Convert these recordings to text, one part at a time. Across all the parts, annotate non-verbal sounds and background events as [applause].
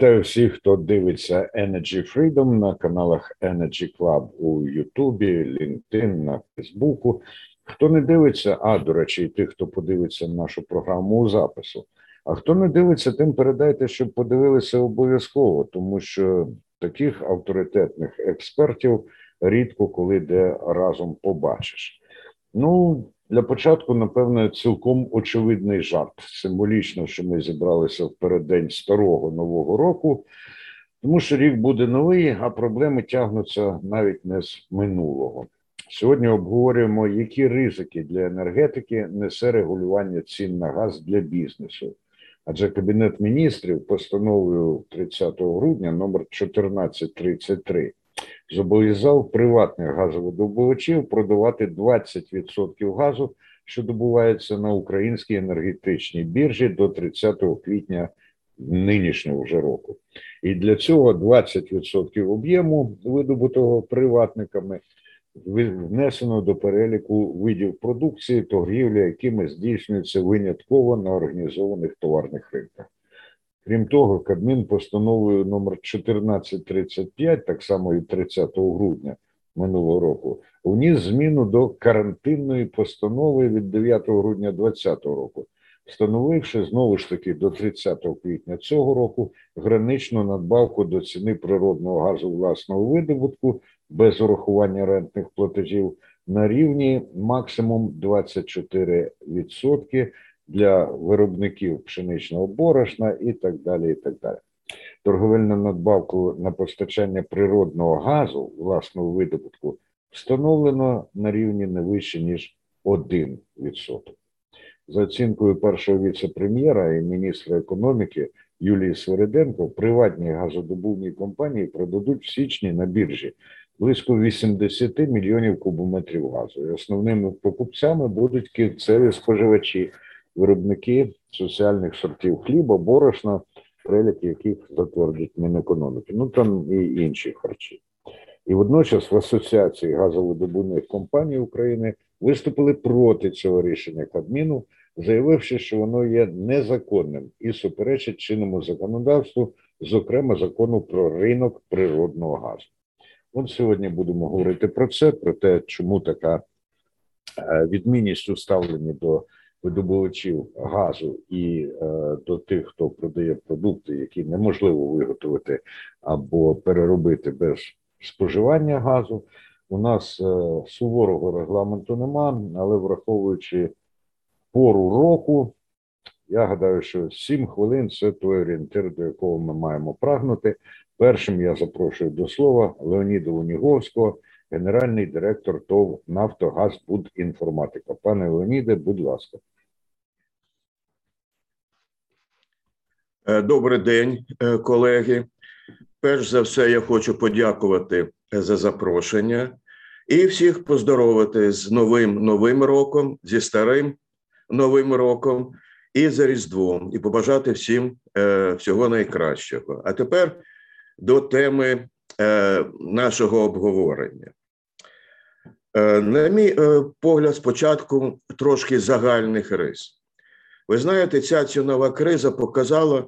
Вітаю всіх, хто дивиться Energy Freedom на каналах Energy Club у Ютубі, LinkedIn, на Фейсбуку. Хто не дивиться, а до речі, і тих, хто подивиться нашу програму у запису. А хто не дивиться, тим передайте, щоб подивилися обов'язково, тому що таких авторитетних експертів рідко коли де разом побачиш. Ну, для початку, напевне, цілком очевидний жарт. Символічно, що ми зібралися в переддень старого нового року, тому що рік буде новий, а проблеми тягнуться навіть не з минулого. Сьогодні обговорюємо, які ризики для енергетики несе регулювання цін на газ для бізнесу. Адже Кабінет міністрів постановою 30 грудня номер 1433 зобов'язав приватних газовидобувачів продавати 20% газу, що добувається на українській енергетичній біржі до 30 квітня нинішнього вже року. І для цього 20% об'єму видобутого приватниками внесено до переліку видів продукції, торгівля, якими здійснюється винятково на організованих товарних ринках. Крім того, Кабмін постановою номер 1435, так само і 30 грудня минулого року, вніс зміну до карантинної постанови від 9 грудня 2020 року, встановивши знову ж таки до 30 квітня цього року граничну надбавку до ціни природного газу власного видобутку без урахування рентних платежів на рівні максимум 24% для виробників пшеничного борошна і так далі. і так далі. Торговельну надбавку на постачання природного газу власного видобутку встановлено на рівні не вище ніж 1%. За оцінкою першого віце-прем'єра і міністра економіки Юлії Свериденко, приватні газодобувні компанії продадуть в січні на біржі близько 80 мільйонів кубометрів газу. І Основними покупцями будуть кінцеві споживачі виробники соціальних сортів хліба, борошна, перелік яких затвердить Мінекономіки, ну там і інші харчі. І водночас в Асоціації газовидобувних компаній України виступили проти цього рішення Кабміну, заявивши, що воно є незаконним і суперечить чинному законодавству, зокрема закону про ринок природного газу. От сьогодні будемо говорити про це, про те, чому така е, відмінність у ставленні до видобувачів газу і е, до тих, хто продає продукти, які неможливо виготовити або переробити без споживання газу. У нас е, суворого регламенту нема, але враховуючи пору року, я гадаю, що 7 хвилин це той орієнтир, до якого ми маємо прагнути. Першим я запрошую до слова Леоніда Уніговського, генеральний директор ТОВ «Нафтогазбудінформатика». Пане Леоніде, будь ласка. Е, добрий день, е, колеги. Перш за все, я хочу подякувати за запрошення і всіх поздоровити з новим новим роком, зі старим новим роком і за Різдвом, і побажати всім е, всього найкращого. А тепер до теми нашого обговорення. На мій погляд, спочатку трошки загальних рис. Ви знаєте, ця цінова криза показала,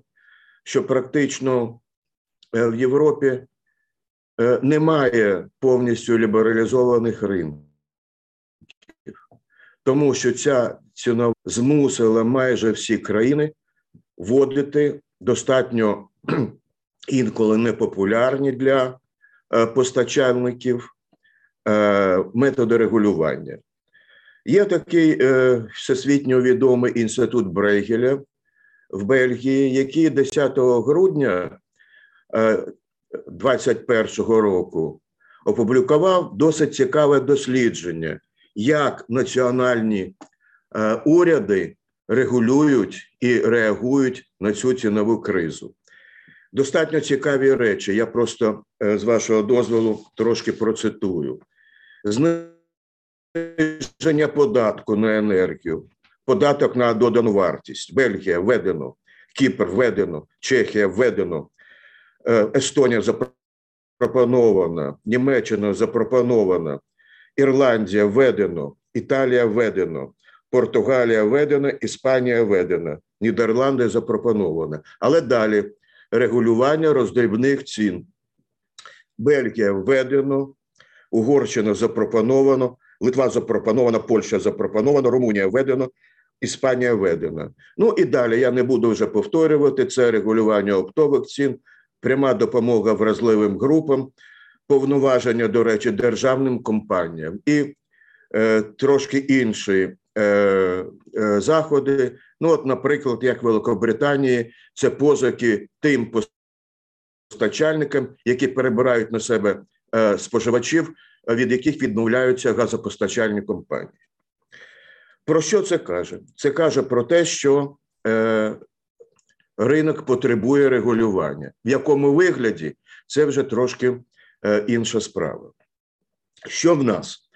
що практично е, в Європі е, немає повністю лібералізованих ринків, тому що ця ціна змусила майже всі країни вводити достатньо інколи непопулярні для е, постачальників методи регулювання. Є такий е, всесвітньо відомий інститут Брейгеля в Бельгії, який 10 грудня 2021 е, року опублікував досить цікаве дослідження, як національні е, уряди регулюють і реагують на цю цінову кризу. Достатньо цікаві речі. Я просто е, з вашого дозволу трошки процитую зниження податку на енергію, податок на додану вартість. Бельгія введено, Кіпр введено, Чехія введено, е, Естонія запропонована, Німеччина запропонована, Ірландія введено, Італія введено, Португалія введена, Іспанія введена, Нідерланди запропонована. Але далі регулювання роздрібних цін. Бельгія введено, Угорщина запропоновано, Литва запропонована, Польща запропонована, Румунія введено, Іспанія введена. Ну і далі я не буду вже повторювати це регулювання оптових цін, пряма допомога вразливим групам, повноваження, до речі, державним компаніям і е, трошки інші е, е, заходи. Ну, от, наприклад, як в Великобританії, це позики тим постачальникам, які перебирають на себе споживачів, від яких відмовляються газопостачальні компанії. Про що це каже? Це каже про те, що е, ринок потребує регулювання. В якому вигляді це вже трошки е, інша справа. Що в нас?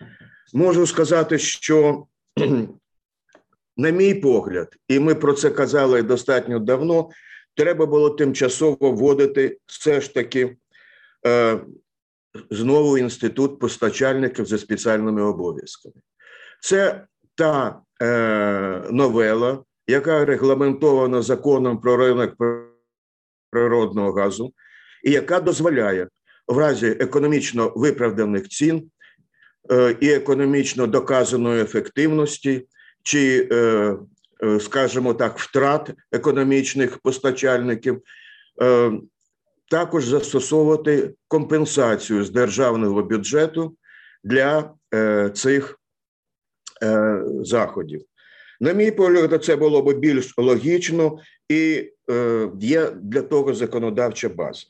Можу сказати, що, [clears throat] на мій погляд, і ми про це казали достатньо давно, треба було тимчасово вводити все ж таки е, знову інститут постачальників за спеціальними обов'язками. Це та е, новела, яка регламентована законом про ринок природного газу, і яка дозволяє в разі економічно виправданих цін е, і економічно доказаної ефективності, чи, е, е, скажімо так, втрат економічних постачальників. Також застосовувати компенсацію з державного бюджету для е, цих е, заходів. На мій погляд, це було б більш логічно і е, є для того законодавча база.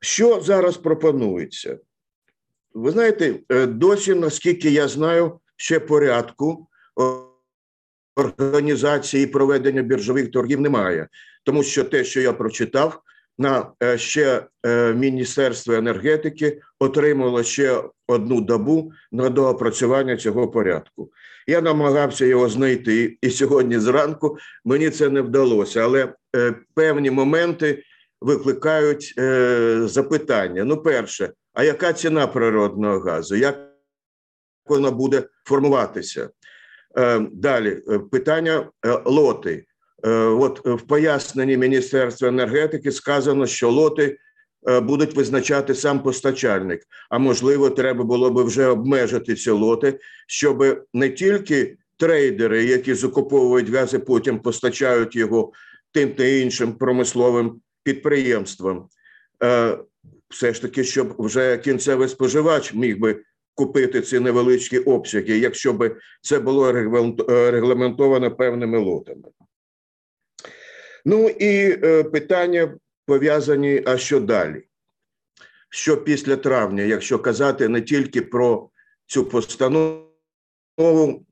Що зараз пропонується? Ви знаєте, досі, наскільки я знаю, ще порядку організації проведення біржових торгів немає, тому що те, що я прочитав, на е, ще е, Міністерство енергетики отримало ще одну добу на доопрацювання цього порядку. Я намагався його знайти, і сьогодні зранку мені це не вдалося, але е, певні моменти викликають запитання. Ну, перше, а яка ціна природного газу? Як вона буде формуватися? Далі питання лоти. Е, от в поясненні Міністерства енергетики сказано, що лоти е, будуть визначати сам постачальник. А можливо, треба було би вже обмежити ці лоти, щоб не тільки трейдери, які закуповують газ і потім постачають його тим та іншим промисловим підприємствам, е, все ж таки, щоб вже кінцевий споживач міг би. Купити ці невеличкі обсяги, якщо би це було регламентовано певними лотами. Ну і е, питання пов'язані, а що далі? Що після травня, якщо казати не тільки про цю постанову,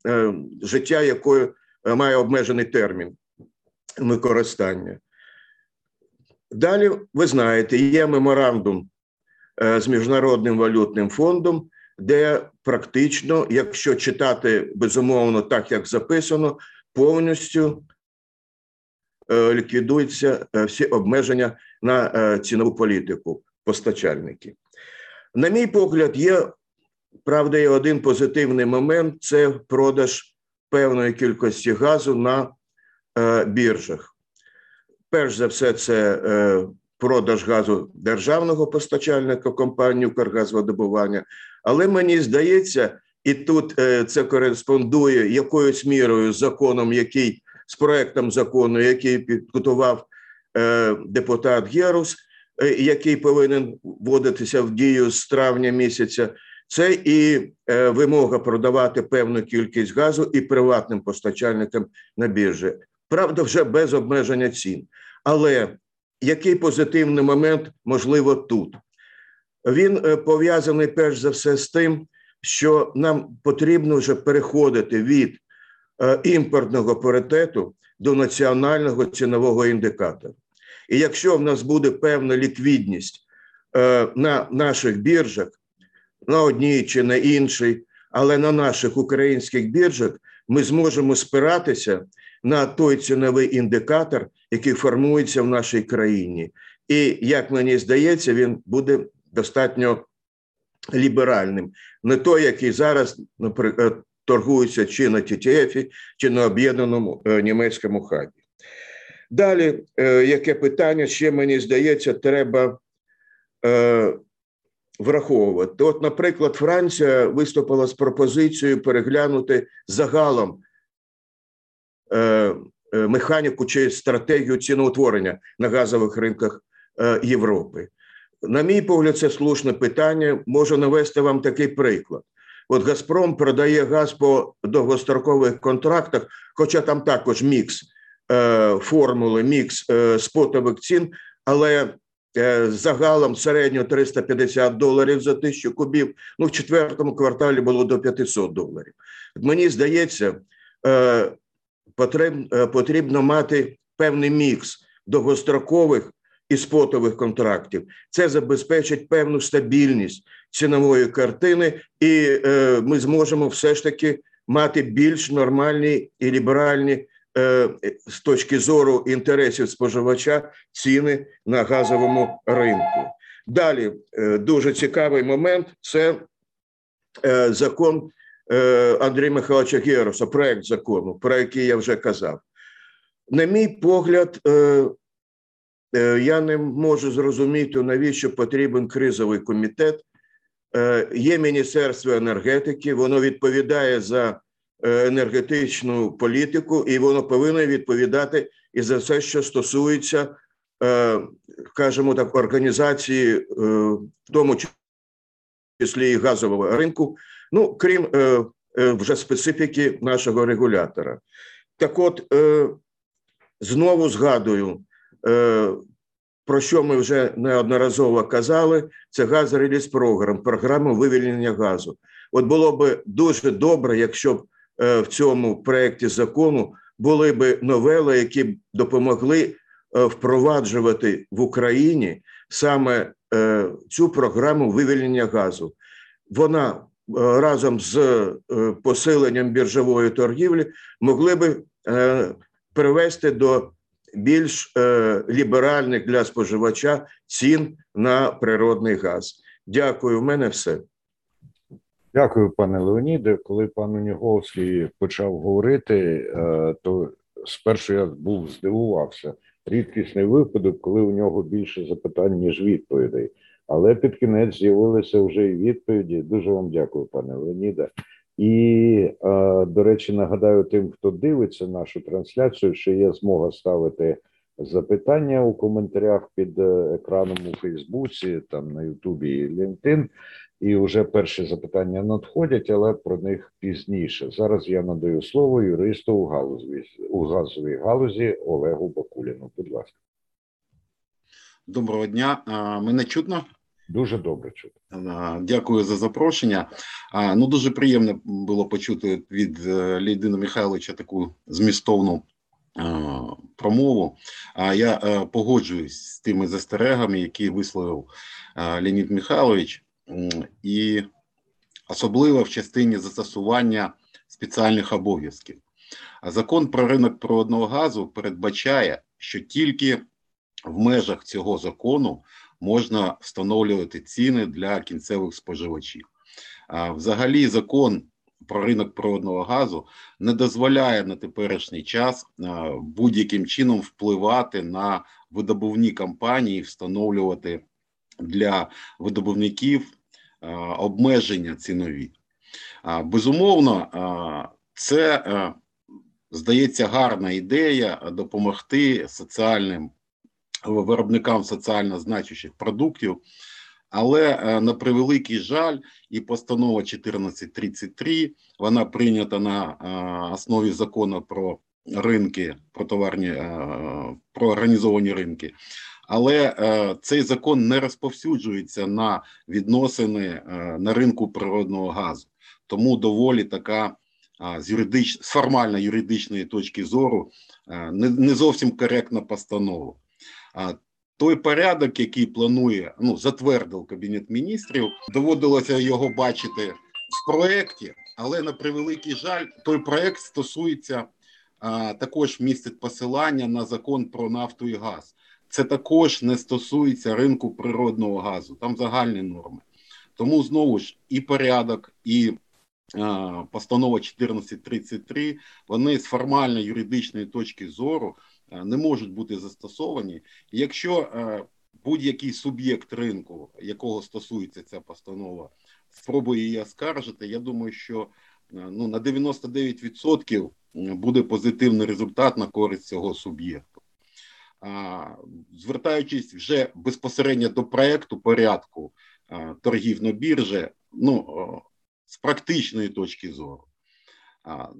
е, життя якої е, має обмежений термін використання. Далі, ви знаєте, є меморандум з Міжнародним валютним фондом, де практично, якщо читати безумовно так, як записано, повністю ліквідуються е, всі обмеження на е, цінову політику постачальників. На мій погляд, є правда, є один позитивний момент: це продаж певної кількості газу на біржах. Перш за все, це продаж газу державного постачальника компанії «Укргазвидобування». Але мені здається, і тут це кореспондує якоюсь мірою законом, який з проектом закону, який підготував е, депутат Герус, е, який повинен вводитися в дію з травня місяця. Це і е, вимога продавати певну кількість газу і приватним постачальникам на біржі. Правда, вже без обмеження цін. Але який позитивний момент можливо тут? Він пов'язаний перш за все з тим, що нам потрібно вже переходити від імпортного паритету до національного цінового індикатора. І якщо в нас буде певна ліквідність е, на наших біржах, на одній чи на іншій, але на наших українських біржах, ми зможемо спиратися на той ціновий індикатор, який формується в нашій країні. І як мені здається, він буде достатньо ліберальним, не той, який зараз, наприклад, торгуються чи на ТТФ, чи на об'єднаному е, німецькому хабі. Далі, яке питання ще мені здається, треба враховувати. От, наприклад, Франція виступила з пропозицією переглянути загалом механіку чи стратегію ціноутворення на газових ринках Європи. На мій погляд, це слушне питання. Можу навести вам такий приклад. От Газпром продає газ по довгострокових контрактах, хоча там також мікс е, формули, мікс е, спотових цін, але е, загалом середньо 350 доларів за тисячу кубів. Ну в четвертому кварталі було до 500 доларів. Мені здається, е, потрібно, е, потрібно мати певний мікс довгострокових і спотових контрактів. Це забезпечить певну стабільність цінової картини, і е, ми зможемо все ж таки мати більш нормальні і ліберальні е, з точки зору інтересів споживача ціни на газовому ринку. Далі е, дуже цікавий момент це е, закон е, Андрія Михайловича Героса, проект закону, про який я вже казав. На мій погляд, Е, я не можу зрозуміти, навіщо потрібен кризовий комітет. Е, є Міністерство енергетики, воно відповідає за е, енергетичну політику, і воно повинно відповідати і за все, що стосується, скажімо так, організації, в тому числі і газового ринку, ну крім вже специфіки нашого регулятора. Так, от знову згадую. Е, про що ми вже неодноразово казали, це газореліз програм, програма вивільнення газу. От було б дуже добре, якщо б е, в цьому проєкті закону були б новели, які б допомогли е, впроваджувати в Україні саме цю програму вивільнення газу. Вона разом з посиленням біржової торгівлі могли би привести до більш е, ліберальних для споживача цін на природний газ. Дякую, в мене все. Дякую, пане Леоніде. Коли пан Уніговський почав говорити, е, то спершу я був здивувався. Рідкісний випадок, коли у нього більше запитань, ніж відповідей. Але під кінець з'явилися вже і відповіді. Дуже вам дякую, пане Леоніде. І, до речі, нагадаю тим, хто дивиться нашу трансляцію, що є змога ставити запитання у коментарях під е, екраном у Фейсбуці, там на Ютубі і LinkedIn. І вже перші запитання надходять, але про них пізніше. Зараз я надаю слово юристу у галузі у газовій галузі Олегу Бакуліну. Будь ласка, доброго дня. Мене чутно? Дуже добре чути. Дякую за запрошення. Ну дуже приємно було почути від е, Лідина Михайловича таку змістовну промову. А я е, погоджуюсь з тими застерегами, які висловив Леонід Михайлович, і особливо в частині застосування спеціальних обов'язків. Закон про ринок природного газу передбачає, що тільки в межах цього закону можна встановлювати ціни для кінцевих споживачів. Взагалі, закон про ринок природного газу не дозволяє на теперішній час будь-яким чином впливати на видобувні компанії, встановлювати для видобувників обмеження цінові. Безумовно, це здається гарна ідея допомогти соціальним виробникам соціально значущих продуктів. Але е, на превеликий жаль, і постанова 1433, вона прийнята на е, основі закону про ринки, про товарні е, про організовані ринки. Але цей закон не розповсюджується на відносини на ринку природного газу. Тому доволі така з юридич, з формально юридичної точки зору не, не зовсім коректна постанова. Той порядок, який планує, ну затвердив кабінет міністрів, доводилося його бачити в проєкті, але на превеликий жаль, той проєкт стосується а, також містить посилання на закон про нафту і газ. Це також не стосується ринку природного газу, там загальні норми. Тому знову ж і порядок, і а, постанова 1433, вони з формально юридичної точки зору не можуть бути застосовані. Якщо будь-який суб'єкт ринку, якого стосується ця постанова, спробує її оскаржити, я думаю, що ну, на 99% буде позитивний результат на користь цього суб'єкту. Звертаючись вже безпосередньо до проекту порядку торгів на біржі, ну з практичної точки зору.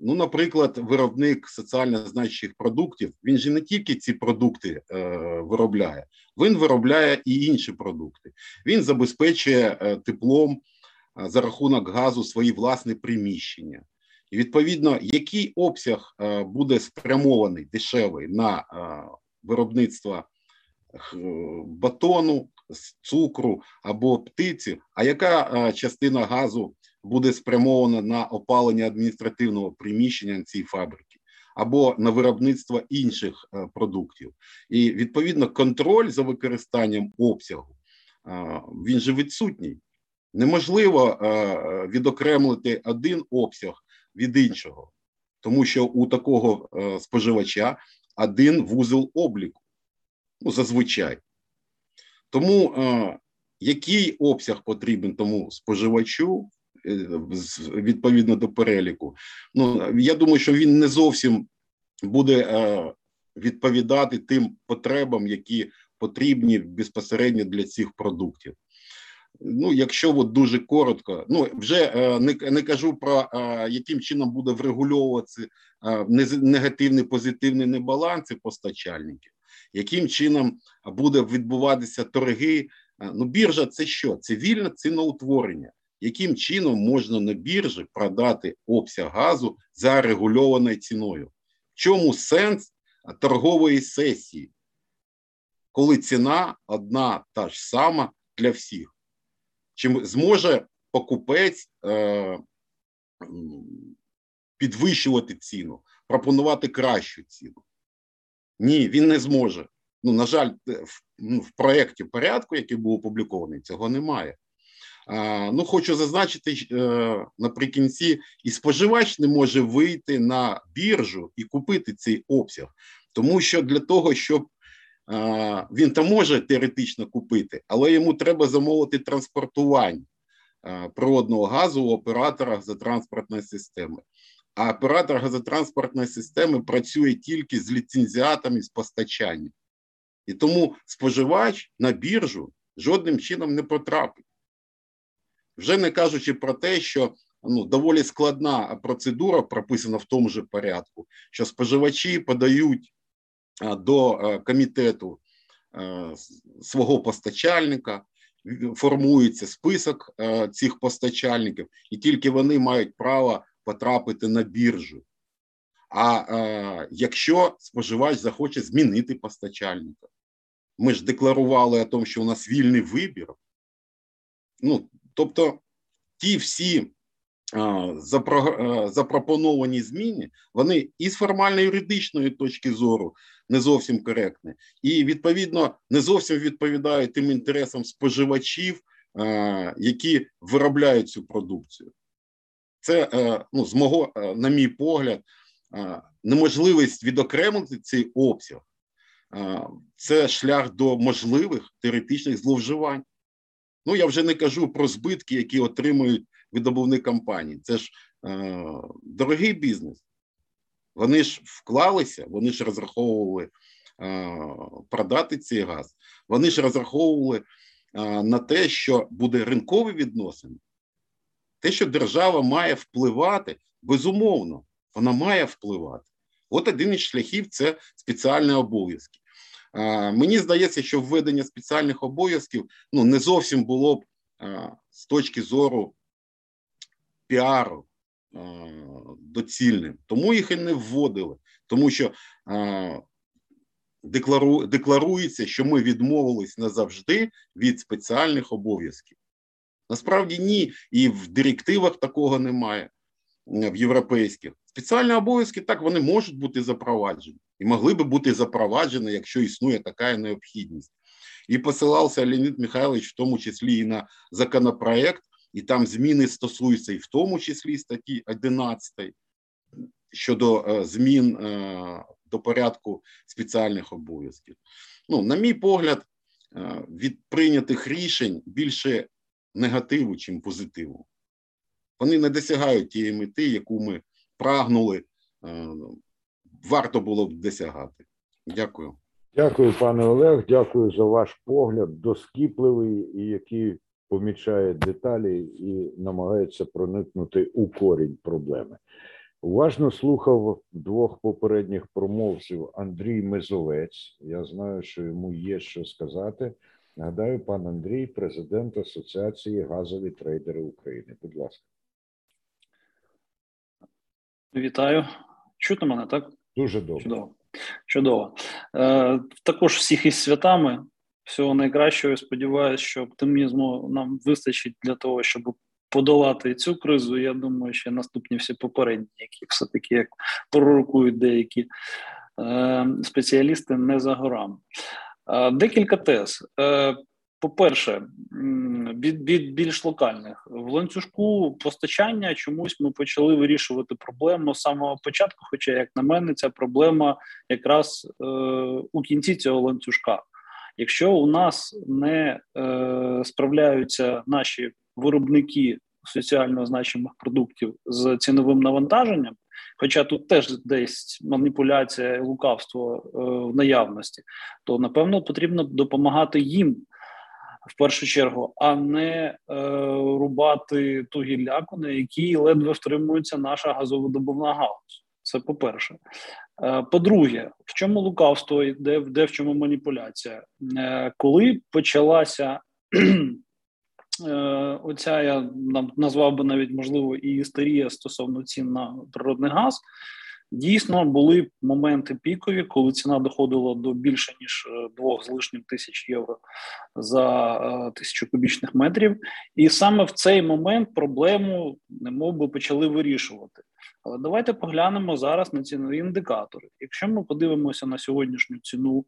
Ну, наприклад, виробник соціально значущих продуктів, він же не тільки ці продукти е, виробляє, він виробляє і інші продукти. Він забезпечує е, теплом е, за рахунок газу свої власні приміщення. І відповідно, який обсяг е, буде спрямований дешевий на виробництво батону, цукру або птиці, а яка частина газу буде спрямована на опалення адміністративного приміщення цієї фабрики або на виробництво інших е, продуктів. І відповідно контроль за використанням обсягу е, він же відсутній. Неможливо е, відокремлити один обсяг від іншого, тому що у такого споживача один вузол обліку. Ну, зазвичай. Тому який обсяг потрібен тому споживачу, відповідно до переліку. Ну я думаю, що він не зовсім буде е, відповідати тим потребам, які потрібні безпосередньо для цих продуктів. Ну, якщо от дуже коротко, ну вже е, не не кажу про е, яким чином буде врегульовуватися негативний позитивний небаланси постачальників, яким чином буде відбуватися торги. Ну, біржа це що? Це вільне ціноутворення яким чином можна на біржі продати обсяг газу за регульованою ціною. В чому сенс торгової сесії, коли ціна одна та ж сама для всіх? Чи зможе покупець е, підвищувати ціну, пропонувати кращу ціну? Ні, він не зможе. Ну, на жаль, в, ну, в проєкті порядку, який був опублікований, цього немає. Ну, хочу зазначити е, наприкінці, і споживач не може вийти на біржу і купити цей обсяг, тому що для того, щоб він там може теоретично купити, але йому треба замовити транспортування природного газу у оператора газотранспортної системи. А оператор газотранспортної системи працює тільки з ліцензіатами з постачання. І тому споживач на біржу жодним чином не потрапить. Вже не кажучи про те, що ну доволі складна процедура прописана в тому же порядку, що споживачі подають до комітету свого постачальника, формується список цих постачальників, і тільки вони мають право потрапити на біржу. А е, якщо споживач захоче змінити постачальника, ми ж декларували о тому, що у нас вільний вибір. Ну, Тобто ті всі запропоновані зміни, вони із формально-юридичної точки зору не зовсім коректні, і відповідно не зовсім відповідають тим інтересам споживачів, які виробляють цю продукцію. Це ну, з мого, на мій погляд, неможливість відокремити цей обсяг. Це шлях до можливих теоретичних зловживань. Ну я вже не кажу про збитки, які отримують видобувні компанії. Це ж е, дорогий бізнес. Вони ж вклалися, вони ж розраховували е, продати цей газ. Вони ж розраховували е, на те, що буде ринкові відносини. Те, що держава має впливати, безумовно, вона має впливати. От один із шляхів це спеціальні обов'язки. Мені здається, що введення спеціальних обов'язків ну не зовсім було б з точки зору піару доцільним, тому їх і не вводили, тому що деклару, декларується, що ми відмовились назавжди від спеціальних обов'язків. Насправді ні, і в директивах такого немає в європейських. Спеціальні обов'язки так вони можуть бути запроваджені і могли би бути запроваджені, якщо існує така необхідність. І посилався Леонід Михайлович, в тому числі і на законопроект, і там зміни стосуються, і в тому числі статті 11 щодо е, змін е, до порядку спеціальних обов'язків. Ну, на мій погляд, від прийнятих рішень більше негативу, чим позитиву. Вони не досягають тієї мети, яку ми прагнули, варто було б досягати. Дякую. Дякую, пане Олег. Дякую за ваш погляд, доскіпливий і який помічає деталі і намагається проникнути у корінь проблеми. Уважно слухав двох попередніх промовців Андрій Мезовець. Я знаю, що йому є що сказати. Нагадаю, пан Андрій, президент Асоціації газові трейдери України. Будь ласка. Вітаю. Чути мене, так? Дуже добре. Чудово. Чудово. Е, Також всіх із святами. Всього найкращого. Сподіваюся, що оптимізму нам вистачить для того, щоб подолати цю кризу. Я думаю, що наступні всі попередні, які все-таки як пророкують деякі е, спеціалісти, не за горами. Е, декілька тез. Е, по-перше, від, більш локальних в ланцюжку постачання чомусь ми почали вирішувати проблему з самого початку. Хоча, як на мене, ця проблема якраз е, у кінці цього ланцюжка. Якщо у нас не е, справляються наші виробники соціально значимих продуктів з ціновим навантаженням, хоча тут теж десь маніпуляція і лукавство е, в наявності, то напевно потрібно допомагати їм в першу чергу, а не е, рубати ту гілляку, на якій ледве втримується наша газовидобувна галузь. Це по-перше. Е, по-друге, в чому лукавство де, де в чому маніпуляція? Е, коли почалася [clears throat] е, оця, я назвав би навіть можливо і істерія стосовно цін на природний газ. Дійсно, були моменти пікові, коли ціна доходила до більше ніж е, двох з лишнім тисяч євро за е, тисячу кубічних метрів, і саме в цей момент проблему немов би почали вирішувати. Але давайте поглянемо зараз на цінові індикатори. Якщо ми подивимося на сьогоднішню ціну,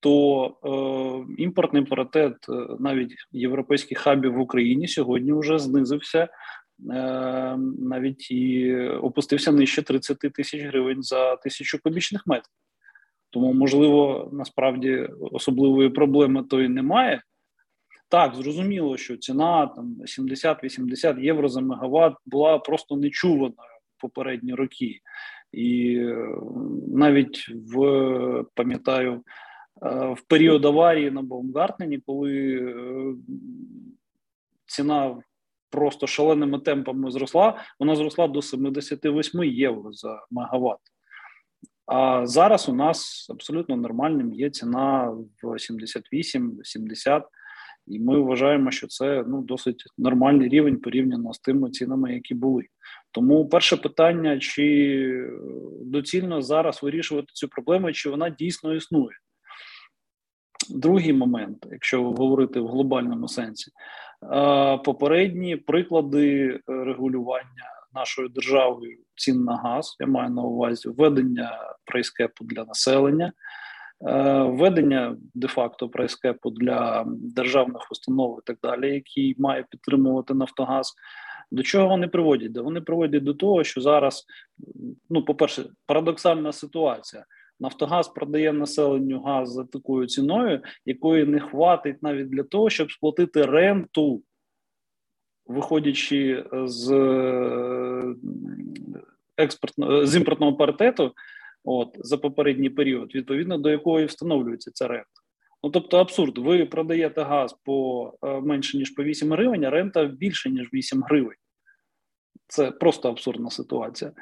то е, імпортний паритет е, навіть європейських хабів в Україні сьогодні вже знизився навіть і опустився нижче 30 тисяч гривень за тисячу кубічних метрів. Тому, можливо, насправді особливої проблеми то і немає. Так, зрозуміло, що ціна там 70-80 євро за мегаватт була просто нечуваною в попередні роки. І е, навіть в пам'ятаю, е, в період аварії на Баумгартнені, коли ціна просто шаленими темпами зросла, вона зросла до 78 євро за мегаватт. А зараз у нас абсолютно нормальним є ціна в 78-70, і ми вважаємо, що це ну досить нормальний рівень порівняно з тими цінами, які були. Тому перше питання: чи доцільно зараз вирішувати цю проблему, чи вона дійсно існує? Другий момент, якщо говорити в глобальному сенсі, попередні приклади е, регулювання нашою державою цін на газ, я маю на увазі введення прайскепу для населення, е, введення де-факто прайскепу для державних установ і так далі, які має підтримувати Нафтогаз. До чого вони приводять? Вони приводять до того, що зараз, ну, по-перше, парадоксальна ситуація. Нафтогаз продає населенню газ за такою ціною, якої не хватить навіть для того, щоб сплатити ренту, виходячи з е, експортного з імпортного паритету, от за попередній період, відповідно до якої встановлюється ця рента. Ну тобто абсурд, ви продаєте газ по е, менше ніж по 8 гривень, а рента більше ніж 8 гривень. Це просто абсурдна ситуація.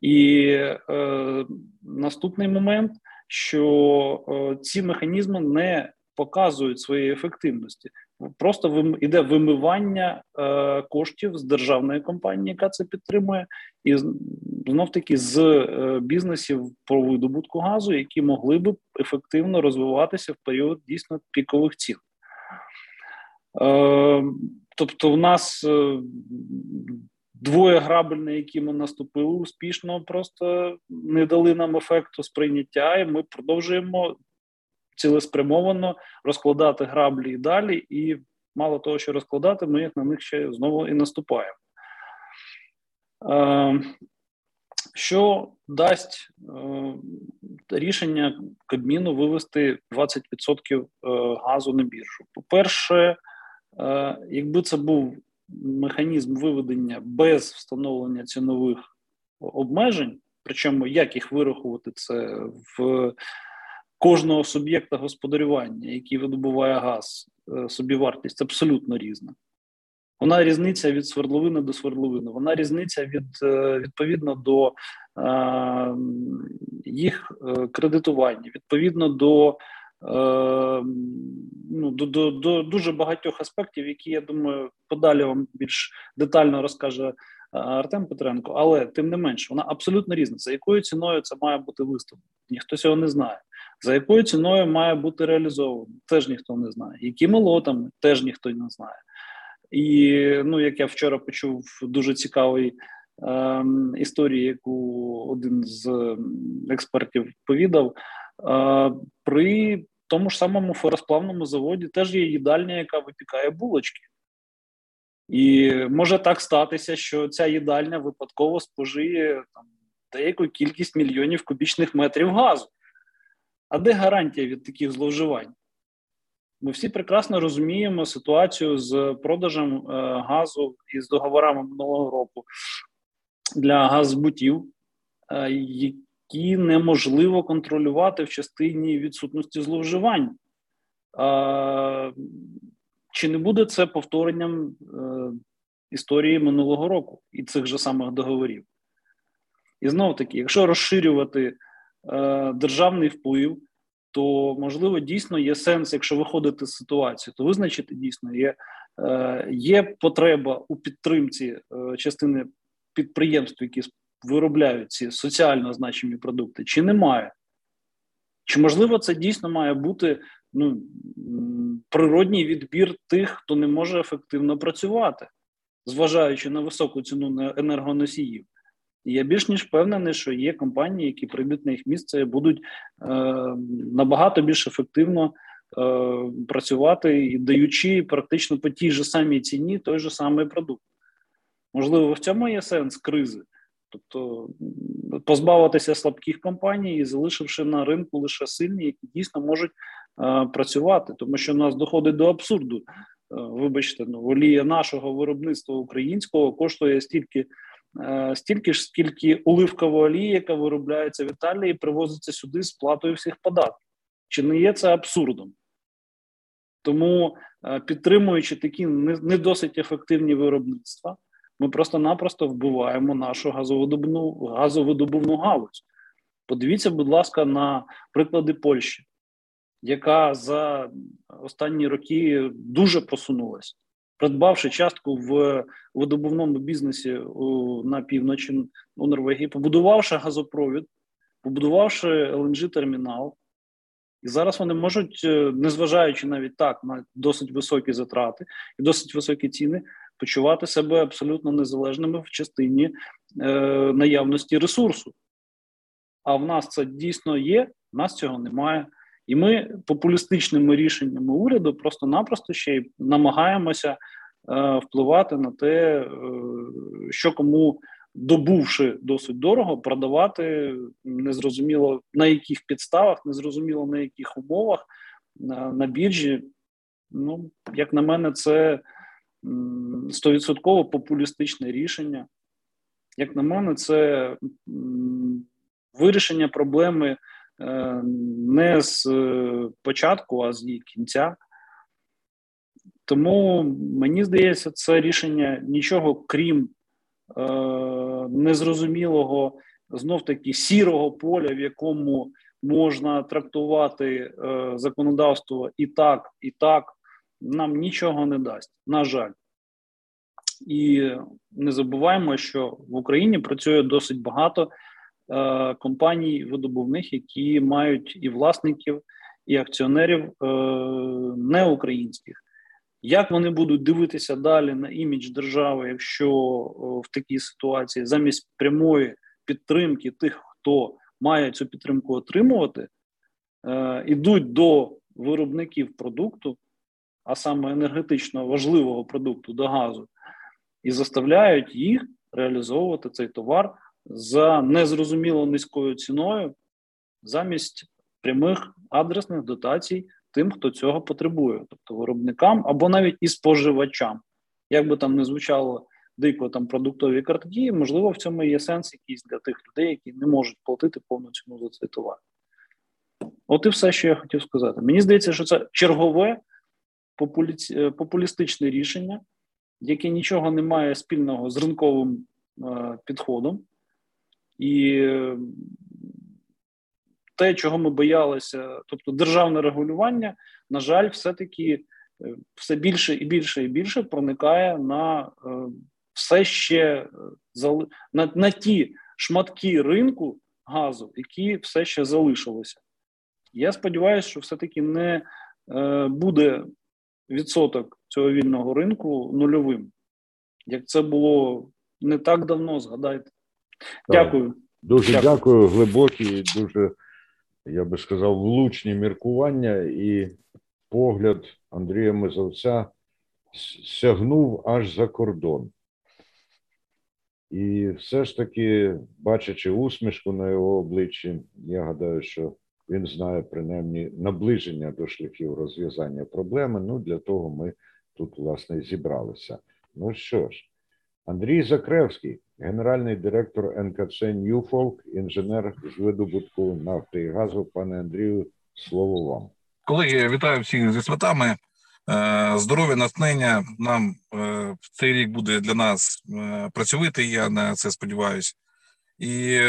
І е, наступний момент, що е, ці механізми не показують своєї ефективності. Просто іде вимивання е, коштів з державної компанії, яка це підтримує, і знов таки з е, бізнесів по видобутку газу, які могли б ефективно розвиватися в період дійсно пікових цін. Е, Тобто, в нас е, Двоє грабель, на які ми наступили успішно, просто не дали нам ефекту сприйняття, і ми продовжуємо цілеспрямовано розкладати граблі і далі. І мало того, що розкладати, ми на них ще знову і наступаємо. Е, що дасть е, рішення Кабміну вивести 20% е, газу на біржу? По-перше, е, якби це був механізм виведення без встановлення цінових обмежень, причому як їх вирахувати, це в кожного суб'єкта господарювання, який видобуває газ, е, собівартість абсолютно різна. Вона різниця від свердловини до свердловини. Вона різниця від е, відповідно до е, їх е, кредитування, відповідно до ну, до, до, до дуже багатьох аспектів, які я думаю, подалі вам більш детально розкаже е, Артем Петренко. Але тим не менше, вона абсолютно різна. За якою ціною це має бути виставлено? Ніхто цього не знає. За якою ціною має бути реалізовано? Теж ніхто не знає. Якими лотами теж ніхто не знає. І ну, як я вчора почув дуже цікавий е, історії, яку один з експертів повідав, при тому ж самому феросплавному заводі теж є їдальня, яка випікає булочки. І може так статися, що ця їдальня випадково спожиє там, деяку кількість мільйонів кубічних метрів газу. А де гарантія від таких зловживань? Ми всі прекрасно розуміємо ситуацію з продажем е, газу і з договорами минулого року для газбутів, е, які неможливо контролювати в частині відсутності зловживань. Е, чи не буде це повторенням е, історії минулого року і цих же самих договорів? І знову таки, якщо розширювати е, державний вплив то можливо дійсно є сенс, якщо виходити з ситуації, то визначити дійсно є е, є потреба у підтримці е, частини підприємств, які виробляють ці соціально значимі продукти, чи немає. Чи можливо це дійсно має бути ну, природній відбір тих, хто не може ефективно працювати, зважаючи на високу ціну енергоносіїв? Я більш ніж впевнений, що є компанії, які прийдуть на їх місце будуть е, набагато більш ефективно е, працювати і даючи практично по тій же самій ціні той же самий продукт. Можливо, в цьому є сенс кризи, тобто позбавитися слабких компаній і залишивши на ринку лише сильні, які дійсно можуть е, працювати, тому що у нас доходить до абсурду. Е, вибачте, ну олія нашого виробництва українського коштує стільки. Е, стільки ж, скільки оливкова олія, яка виробляється в Італії, привозиться сюди з платою всіх податків. Чи не є це абсурдом? Тому, е, підтримуючи такі не досить ефективні виробництва, ми просто-напросто вбиваємо нашу газовидобувну, газовидобувну галузь. Подивіться, будь ласка, на приклади Польщі, яка за останні роки дуже просунулася придбавши частку в видобувному бізнесі на півночі у Норвегії, побудувавши газопровід, побудувавши lng термінал, і зараз вони можуть, е, незважаючи навіть так на досить високі затрати і досить високі ціни, почувати себе абсолютно незалежними в частині е, наявності ресурсу. А в нас це дійсно є, в нас цього немає. І ми популістичними рішеннями уряду просто-напросто ще й намагаємося е, впливати на те, е, що кому, добувши досить дорого, продавати незрозуміло на яких підставах, незрозуміло на яких умовах на, на біржі. Ну, як на мене, це стовідсотково популістичне рішення. Як на мене, це вирішення проблеми. Е, не з е, початку, а з її кінця. Тому мені здається, це рішення нічого крім е, незрозумілого, знов таки сірого поля, в якому можна трактувати законодавство і так, і так, нам нічого не дасть. На жаль. І не забуваємо, що в Україні працює досить багато Е, компаній видобувних, які мають і власників, і акціонерів е, не українських. Як вони будуть дивитися далі на імідж держави, якщо в такій ситуації замість прямої підтримки тих, хто має цю підтримку отримувати, е, ідуть до виробників продукту, а саме енергетично важливого продукту до газу, і заставляють їх реалізовувати цей товар за незрозуміло низькою ціною замість прямих адресних дотацій тим, хто цього потребує, тобто виробникам або навіть і споживачам. Як би там не звучало дико там продуктові картки, можливо, в цьому є сенс якийсь для тих людей, які не можуть платити повну ціну за цей товар. От і все, що я хотів сказати. Мені здається, що це чергове популі... популістичне рішення, яке нічого не має спільного з ринковим е, підходом. І те, чого ми боялися, тобто державне регулювання, на жаль, все-таки е, все більше і більше і більше проникає на е, все ще на, на ті шматки ринку газу, які все ще залишилися. Я сподіваюся, що все-таки не е, буде відсоток цього вільного ринку нульовим. Як це було не так давно, згадайте. Так. Дякую. Дуже дякую. дякую, глибокі, дуже, я би сказав, влучні міркування і погляд Андрія Мизовця сягнув аж за кордон. І все ж таки, бачачи усмішку на його обличчі, я гадаю, що він знає принаймні наближення до шляхів розв'язання проблеми. Ну, для того ми тут, власне, зібралися. Ну що ж, Андрій Закревський, генеральний директор НКЦ «Ньюфолк», інженер з видобутку нафти і газу. Пане Андрію, слово вам. Колеги, вітаю всіх зі святами. Е, здоров'я, натхнення нам е, цей рік буде для нас е, працьовитий. Я на це сподіваюся, і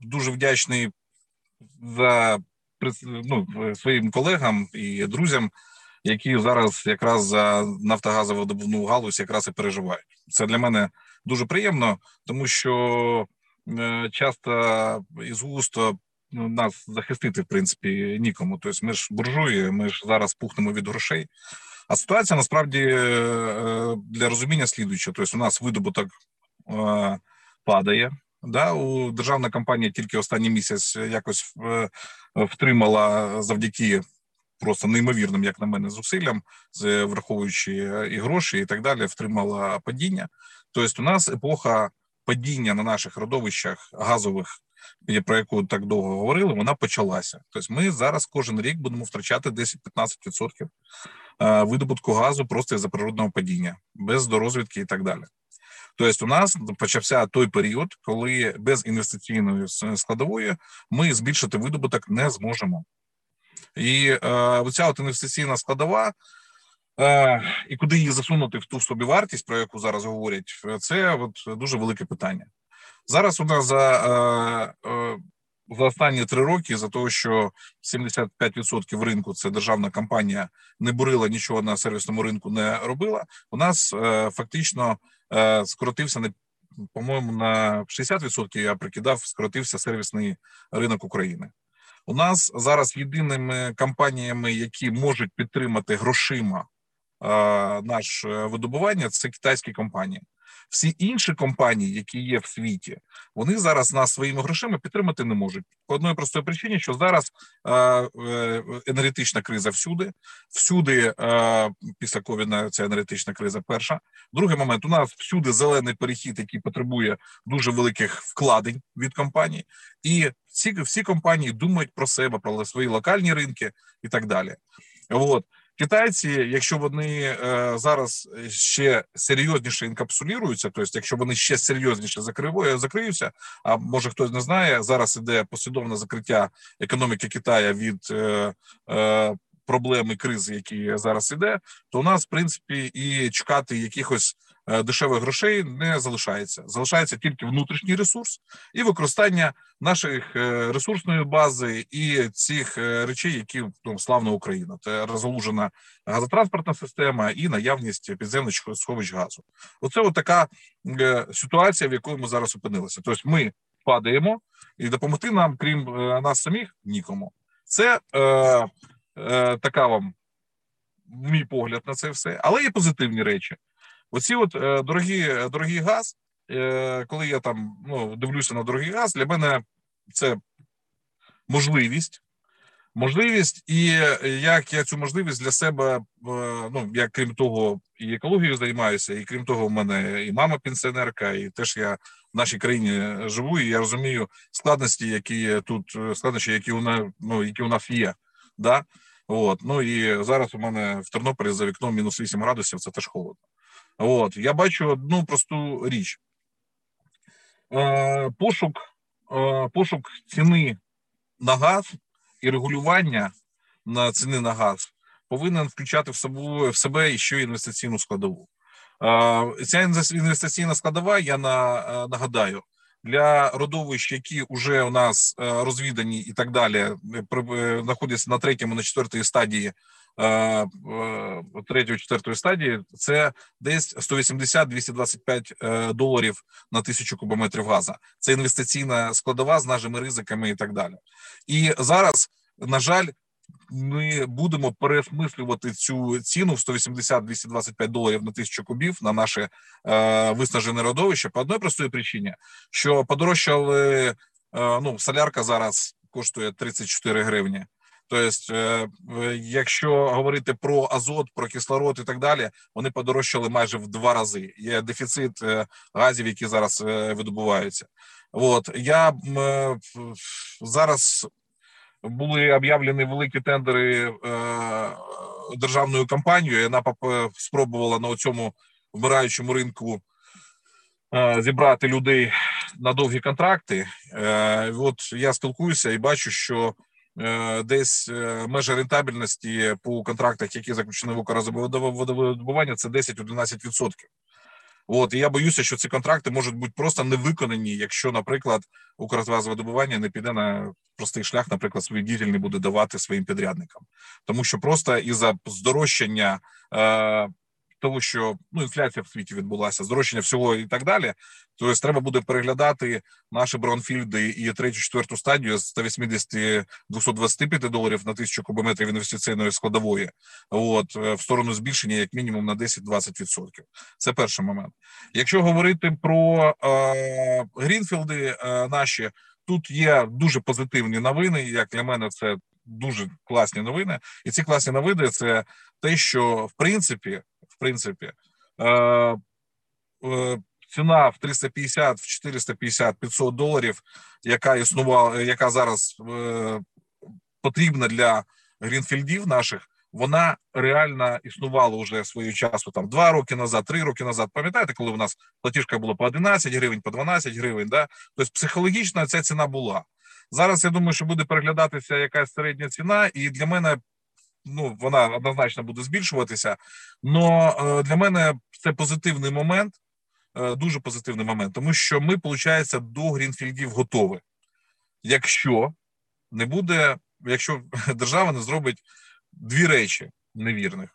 дуже вдячний за ну, своїм колегам і друзям, які зараз якраз за нафтогазово галузь якраз і переживають. Це для мене дуже приємно, тому що часто із густо Ну, нас захистити в принципі нікому. Тобто ми ж буржуї, ми ж зараз пухнемо від грошей. А ситуація насправді е, е, для розуміння слідуюча. Тобто, у нас видобуток е, падає. Да, у державна компанія тільки останній місяць якось втримала завдяки просто неймовірним, як на мене, зусиллям, враховуючи і гроші, і так далі, втримала падіння. Тобто, у нас епоха падіння на наших родовищах газових про яку так довго говорили, вона почалася. Тобто, ми зараз кожен рік будемо втрачати 10-15% е, видобутку газу просто за природного падіння, без дорозвідки і так далі. Тобто, у нас почався той період, коли без інвестиційної складової ми збільшити видобуток не зможемо. І е, оця от інвестиційна складова. Е, і куди її засунути в ту собівартість, про яку зараз говорять, це от дуже велике питання. Зараз у нас за е, е, за останні три роки, за того, що 75% ринку це державна компанія, не бурила нічого на сервісному ринку, не робила. У нас е, фактично скоротився не по-моєму на 60%, Я прикидав, скоротився сервісний ринок України. У нас зараз єдиними компаніями, які можуть підтримати грошима наш видобування, це китайські компанії. Всі інші компанії, які є в світі, вони зараз нас своїми грошима підтримати не можуть. По одної простої причині, що зараз е, е, енергетична криза всюди, всюди е, після ковіна ця енергетична криза. Перша. Другий момент. У нас всюди зелений перехід, який потребує дуже великих вкладень від компаній, і всі всі компанії думають про себе, про свої локальні ринки і так далі. От Китайці, якщо вони е, зараз ще серйозніше інкапсулюються, тобто, якщо вони ще серйозніше закривою закриються, а може хтось не знає, зараз іде послідовне закриття економіки Китаю від е, е, проблеми кризи, які зараз іде, то у нас в принципі і чекати якихось дешевих грошей не залишається. Залишається тільки внутрішній ресурс і використання наших е, ресурсної бази і цих е, речей, які ну, славна Україна. Це розгалужена газотранспортна система і наявність підземних сховищ газу. Оце от така ситуація, в якої ми зараз опинилися. Тобто ми падаємо і допомогти нам, крім нас самих, нікому. Це е, е, така вам мій погляд на це все, але є позитивні речі. Оці от е, дорогі газ, е, коли я там ну, дивлюся на дорогий газ, для мене це можливість можливість, і як я цю можливість для себе, ну я крім того, і екологією займаюся, і крім того, в мене і мама пенсіонерка, і теж я в нашій країні живу. і Я розумію складності, які тут складнощі, які у нас ну які у нас є. Да? От ну і зараз у мене в Тернополі за вікном мінус 8 градусів. Це теж холодно. От я бачу одну просту річ: Е, пошук, е, пошук ціни на газ і регулювання на ціни на газ повинен включати в себе в себе ще інвестиційну складову. Е, ця інвестиційна складова, я нагадаю, для родовищ, які вже у нас розвідані і так далі, знаходяться на третьому, на четвертій стадії третьої, четвертої стадії, це десь 180-225 доларів на тисячу кубометрів газу. Це інвестиційна складова з нашими ризиками і так далі. І зараз, на жаль, ми будемо переосмислювати цю ціну в 180-225 доларів на тисячу кубів на наше е, виснажене родовище по одної простої причині, що подорожчали е, ну солярка зараз коштує 34 гривні. Тобто, якщо говорити про азот, про кислород і так далі, вони подорожчали майже в два рази. Є дефіцит е, газів, які зараз е, видобуваються. От я зараз були об'явлені великі тендери державною компанією. Вона спробувала на цьому вмираючому ринку зібрати людей на довгі контракти. От я спілкуюся і бачу, що десь е, межа рентабельності по контрактах, які заключені в Укрзаводовидобування, це 10-11%. От і я боюся, що ці контракти можуть бути просто не виконані, якщо, наприклад, Укрзвазвидобування не піде на простий шлях, наприклад, свій дітель не буде давати своїм підрядникам, тому що просто із за здорожчання е, того, що ну інфляція в світі відбулася, здорожчання всього і так далі. Тобто треба буде переглядати наші браунфільди і третю, четверту стадію з 180-225 доларів на тисячу кубометрів інвестиційної складової, от е, в сторону збільшення як мінімум на 10-20%. Це перший момент. Якщо говорити про е, Грінфілди, е, наші тут є дуже позитивні новини. Як для мене, це дуже класні новини, і ці класні новини це те, що в принципі в принципі. Е, е, ціна в 350, в 450, 500 доларів, яка існувала, яка зараз е, потрібна для грінфільдів наших, вона реально існувала вже свою часу там два роки назад, три роки назад. Пам'ятаєте, коли у нас платіжка була по 11 гривень, по 12 гривень. Да? Тобто психологічно ця ціна була. Зараз я думаю, що буде переглядатися якась середня ціна, і для мене ну вона однозначно буде збільшуватися. але для мене це позитивний момент, е, дуже позитивний момент, тому що ми, виходить, до Грінфільдів готові. Якщо не буде, якщо [laughs] держава не зробить дві речі невірних.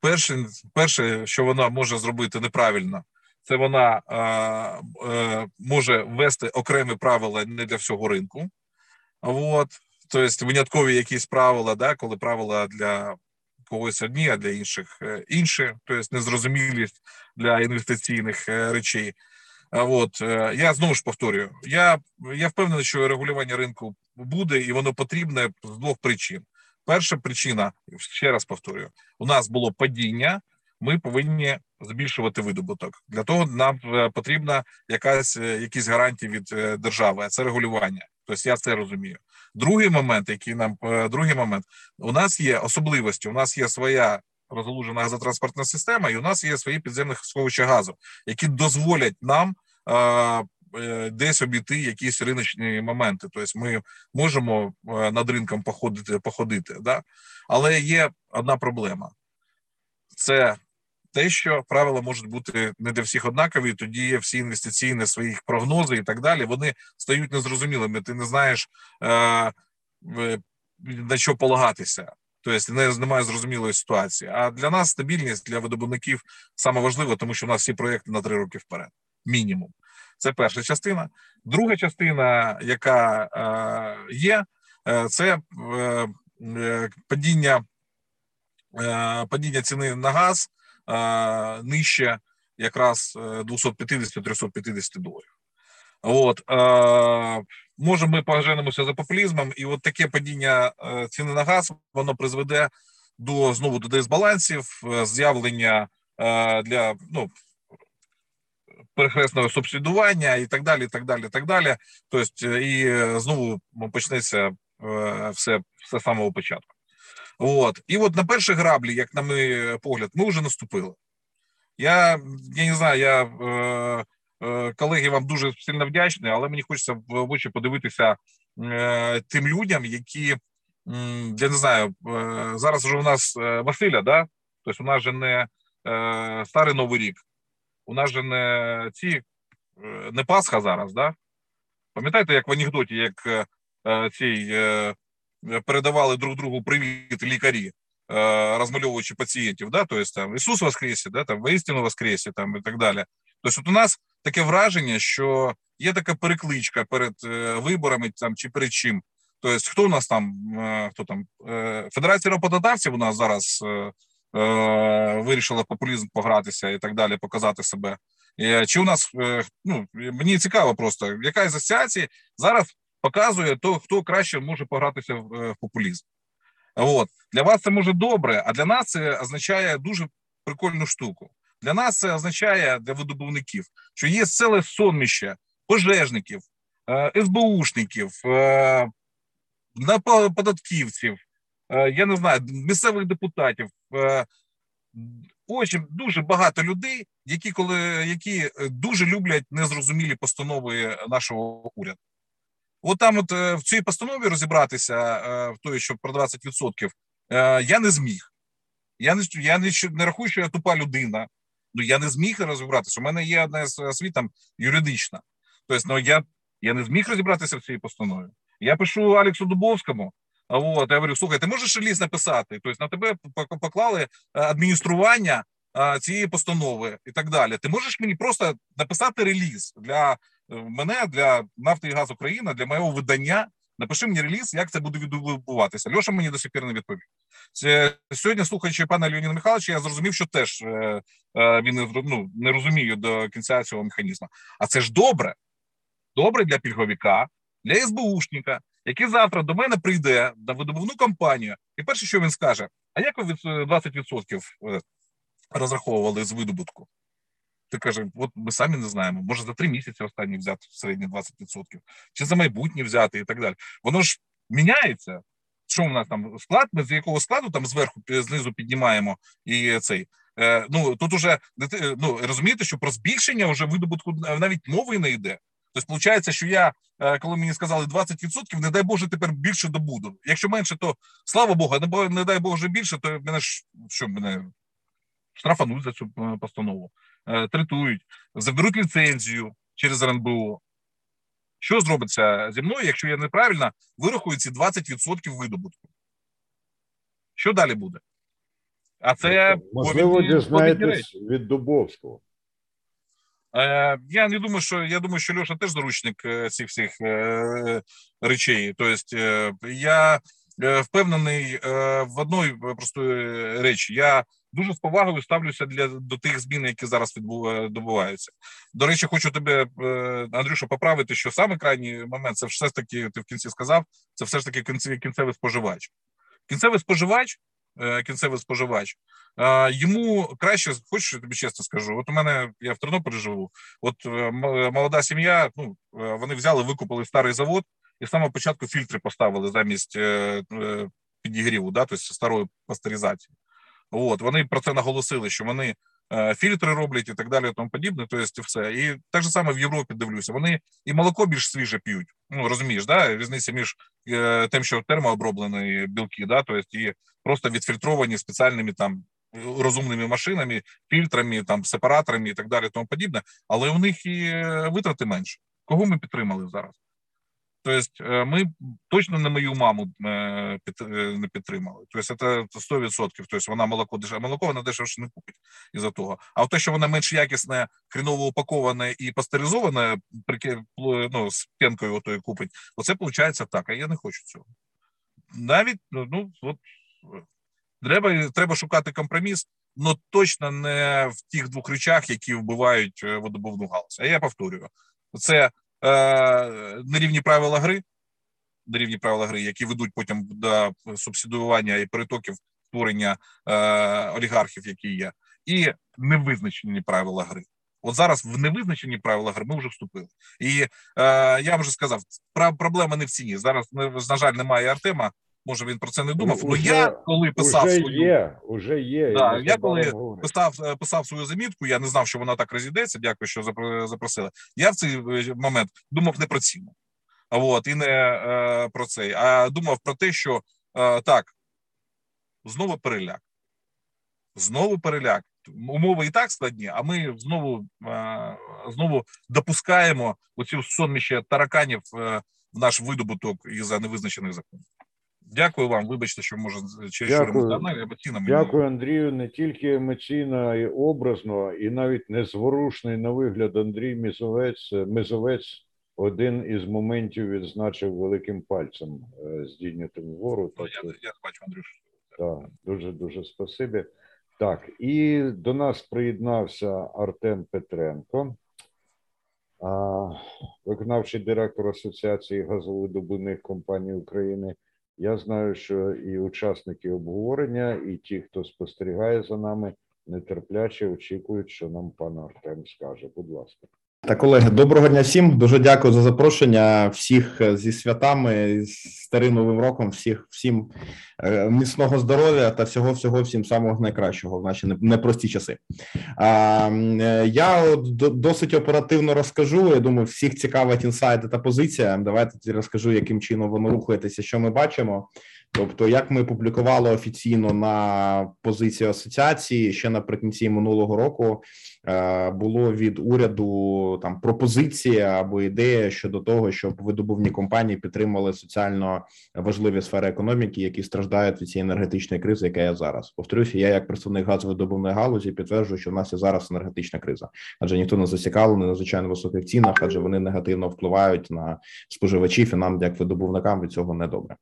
Перше, перше, що вона може зробити неправильно, це вона е, е, може ввести окремі правила не для всього ринку. От тобто виняткові якісь правила, да, коли правила для когось одні, а для інших е, інші, тобто незрозумілість для інвестиційних е, речей. От е, я знову ж повторюю, я я впевнений, що регулювання ринку буде і воно потрібне з двох причин. Перша причина, ще раз повторюю, у нас було падіння. Ми повинні збільшувати видобуток. Для того нам потрібна якась якісь гарантії від держави. а Це регулювання. Тобто я це розумію. Другий момент, який нам е, другий момент, у нас є особливості. У нас є своя розгалужена газотранспортна система, і у нас є свої підземні сховища газу, які дозволять нам. Е, десь обійти якісь риночні моменти, тобто ми можемо е, над ринком походити, походити, да? але є одна проблема: це те, що правила можуть бути не для всіх однакові. Тоді всі інвестиційні своїх прогнози і так далі вони стають незрозумілими. Ти не знаєш е, на що полагатися. Тобто не, немає зрозумілої ситуації. А для нас стабільність для видобувників саме важливо, тому що у нас всі проєкти на три роки вперед. Мінімум. Це перша частина. Друга частина, яка е, є, е, це е, е падіння е, падіння ціни на газ нижче якраз 250-350 е, доларів. От е, може, ми поженемося за популізмом, і от таке падіння е, ціни на газ воно призведе до знову до дисбалансів, е, з'явлення е, для ну перехресного субсидування і так далі. так далі, так далі. Тобто, е, і е, знову все все все з самого початку. От і от на перші граблі, як на мій погляд, ми вже наступили. Я я не знаю, я е, е, колеги вам дуже сильно вдячний, але мені хочеться в очі подивитися е, тим людям, які я не знаю, е, зараз вже у нас е, Василя, да? Тобто у нас же не е, старий новий рік, у нас же не ці не Пасха зараз, да? Пам'ятаєте, як в анекдоті, як цей передавали друг другу привіт лікарі, розмальовуючи пацієнтів, да? Тобто там Ісус Воскресе, да? там воістину Воскресе, там і так далі. Тобто, от у нас таке враження, що є така перекличка перед виборами там чи перед чим. Тобто, хто у нас там, хто там Федерація роботодавців у нас зараз вирішила популізм погратися і так далі, показати себе. Чи у нас ну мені цікаво, просто яка із асоціацій зараз показує то, хто краще може погратися в популізм. От для вас це може добре, а для нас це означає дуже прикольну штуку. Для нас це означає для видобувників, що є ціле сонміще пожежників, СБУшників, податківців, я не знаю, місцевих депутатів. Очень дуже багато людей, які коли які дуже люблять незрозумілі постанови нашого уряду. От там, от в цій постанові розібратися в той, що про 20%, я не зміг. Я не я не, не рахую, що я тупа людина. Ну я не зміг розібратися. У мене є одна освіта юридична. Тобто, ну я я не зміг розібратися в цій постанові. Я пишу Алексу Дубовському. А От, я говорю, слухай, ти можеш реліз написати? Тобто на тебе поклали адміністрування цієї постанови і так далі. Ти можеш мені просто написати реліз для е, мене, для Нафти і Газ Україна, для моєго видання. Напиши мені реліз, як це буде відбуватися. Льоша мені до сих пір не відповів. Сьогодні, слухаючи пана Леоніда Михайловича, я зрозумів, що теж е, е, він ну, не розуміє до кінця цього механізму. А це ж добре. Добре для пільговика, для СБУшника, який завтра до мене прийде на видобувну компанію, і перше, що він скаже: а як ви 20% розраховували з видобутку? Ти каже, от ми самі не знаємо. Може за три місяці останні взяти в середні 20%, чи за майбутнє взяти і так далі. Воно ж міняється. Що у нас там склад? Ми з якого складу там зверху знизу піднімаємо і цей. Е, Ну тут уже ну розумієте, що про збільшення вже видобутку навіть мови не йде. Тобто, виходить, що я, коли мені сказали 20%, не дай Боже, тепер більше добуду. Якщо менше, то слава Богу, не, дай Боже більше, то мене ж що мене штрафануть за цю постанову, третують, заберуть ліцензію через РНБО. Що зробиться зі мною, якщо я неправильно вирахую ці 20% видобутку? Що далі буде? А це можливо дізнаєтесь від Дубовського. Е, я не думаю, що я думаю, що Льоша теж заручник е, цих всіх е, речей. Тобто я впевнений в одній простої речі. Я дуже з повагою ставлюся для до тих змін, які зараз відбуваються. До речі, хочу тебе, Андрюша, поправити, що саме крайній момент це все ж таки ти в кінці сказав. Це все ж таки кінцевий споживач. Кінцевий споживач Е, кінцевий споживач. Йому краще, хочеш, тобі чесно скажу. От у мене я в Тернополі живу. От е, молода сім'я. Ну е, вони взяли, викупили старий завод і з самого початку фільтри поставили замість підігріву, да, тобто старої пастеризації. От вони про це наголосили, що вони Е, фільтри роблять і так далі, тому подібне. То есть все. І так же саме в Європі дивлюся. Вони і молоко більш свіже п'ють. Ну розумієш, да? різниця між е, тим, що термооброблені білки, да, то есть і просто відфільтровані спеціальними там. Розумними машинами, фільтрами, там сепараторами і так далі, тому подібне, але у них і е, витрати менше. Кого ми підтримали зараз? Тобто ми точно не мою маму е, не підтримали. Тобто це 100%. Тобто вона молоко дешеве, молоко вона дешевше не купить із-за того. А те, що вона менш якісне, хріново упаковане і пастеризоване, ну, з пенкою отою купить, оце виходить так. А я не хочу цього. Навіть ну, ну от треба треба шукати компроміс, але точно не в тих двох речах, які вбивають е, водобувну галузь. А я повторюю: це нерівні правила гри, нерівні правила гри, які ведуть потім до субсидування і перетоків створення олігархів, які є, і невизначені правила гри. От зараз в невизначені правила гри ми вже вступили, і е, я вже сказав, проблема не в ціні. Зараз на жаль, немає Артема. Може він про це не думав. Ну я коли писав уже свою є, уже є. Да, я коли писав е, писав свою замітку, я не знав, що вона так розійдеться. Дякую, що запросили. Я в цей е, момент думав не про ціну, а от і не е, про це, а думав про те, що е, так знову переляк, знову переляк умови і так складні, а ми знову знову допускаємо оцю сонміще тараканів е, в наш видобуток із за невизначених законів. Дякую вам. Вибачте, що може через емоціонально, емоційно. Дякую, Андрію. Не тільки емоційно і образно, і навіть незворушний на вигляд Андрій Мізовець. Мизовець один із моментів відзначив великим пальцем е, здійнятим вгору. Ну, я, я бачу, Андрюш. Так, дуже дуже спасибі. Так, і до нас приєднався Артем Петренко, виконавчий директор Асоціації газовидобувних компаній України. Я знаю, що і учасники обговорення, і ті, хто спостерігає за нами, нетерпляче очікують, що нам пан Артем скаже. Будь ласка. Та колеги, доброго дня всім. Дуже дякую за запрошення. Всіх е, зі святами, з старим новим роком. Всіх всім е, міцного здоров'я та всього всього всім самого найкращого в наші непрості часи. А, е, Я досить оперативно розкажу. Я думаю, всіх цікавить інсайди та позиція. Давайте розкажу, яким чином воно рухається, що ми бачимо. Тобто, як ми публікували офіційно на позиції асоціації ще наприкінці минулого року. Е, було від уряду там пропозиція або ідея щодо того, щоб видобувні компанії підтримали соціально важливі сфери економіки, які страждають від цієї енергетичної кризи, яка є зараз. Повторюся, я як представник газовидобувної галузі підтверджую, що в нас є зараз енергетична криза, адже ніхто не зацікавлений на звичайно високих цінах, адже вони негативно впливають на споживачів і нам, як видобувникам, від цього не добре.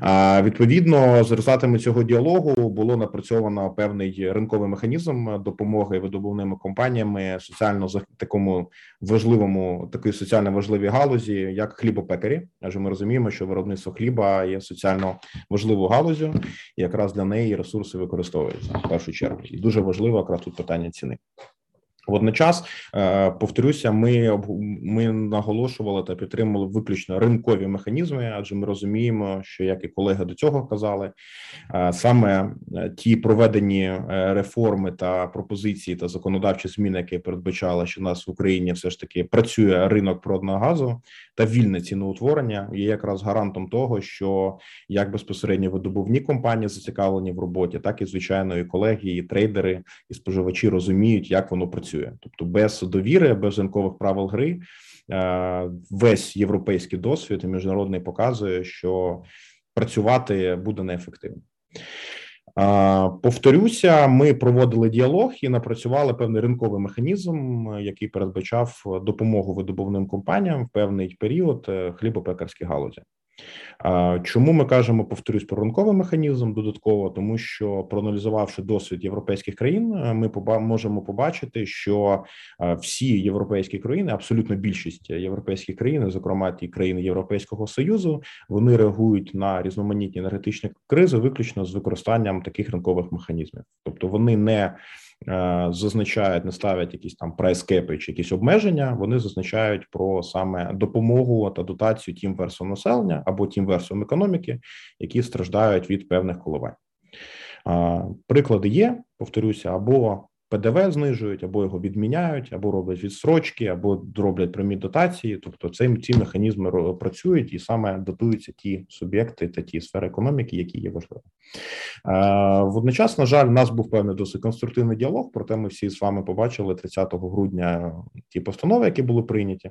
А відповідно з результатами цього діалогу було напрацьовано певний ринковий механізм допомоги видобувним компаніям компаніями соціально такому важливому, такої соціально важливій галузі, як хлібопекарі. Адже ми розуміємо, що виробництво хліба є соціально важливою галузю, і якраз для неї ресурси використовуються в першу чергу. І дуже важливо якраз тут питання ціни. Водночас е, повторюся, ми ми наголошували та підтримували виключно ринкові механізми, адже ми розуміємо, що як і колеги до цього казали, е, саме е, ті проведені реформи та пропозиції та законодавчі зміни, які передбачали, що у нас в Україні все ж таки працює ринок природного газу та вільне ціноутворення, є якраз гарантом того, що як безпосередньо видобувні компанії зацікавлені в роботі, так і звичайно і колеги, і трейдери, і споживачі розуміють, як воно працює працює. Тобто, без довіри, без ринкових правил гри, е, весь європейський досвід і міжнародний показує, що працювати буде неефективно. Е, повторюся, ми проводили діалог і напрацювали певний ринковий механізм, який передбачав допомогу видобувним компаніям в певний період е, хлібопекарській галузі. Чому ми кажемо, повторюсь, про ринковий механізм додатково, тому що проаналізувавши досвід європейських країн, е, ми можемо побачити, що е, всі європейські країни, абсолютно більшість європейських країн, зокрема ті країни Європейського союзу, вони реагують на різноманітні енергетичні кризи виключно з використанням таких ринкових механізмів, тобто вони не зазначають, не ставлять якісь там прайскепи чи якісь обмеження. Вони зазначають про саме допомогу та дотацію тим версам населення або тим версам економіки, які страждають від певних коливань. Е, приклади є, повторюся, або ПДВ знижують, або його відміняють, або роблять відстрочки, або роблять прямі дотації. Тобто, це ці механізми працюють і саме дотуються ті суб'єкти та ті сфери економіки, які є важливі. Водночас, на жаль, в нас був певний досить конструктивний діалог. Проте ми всі з вами побачили 30 грудня ті постанови, які були прийняті.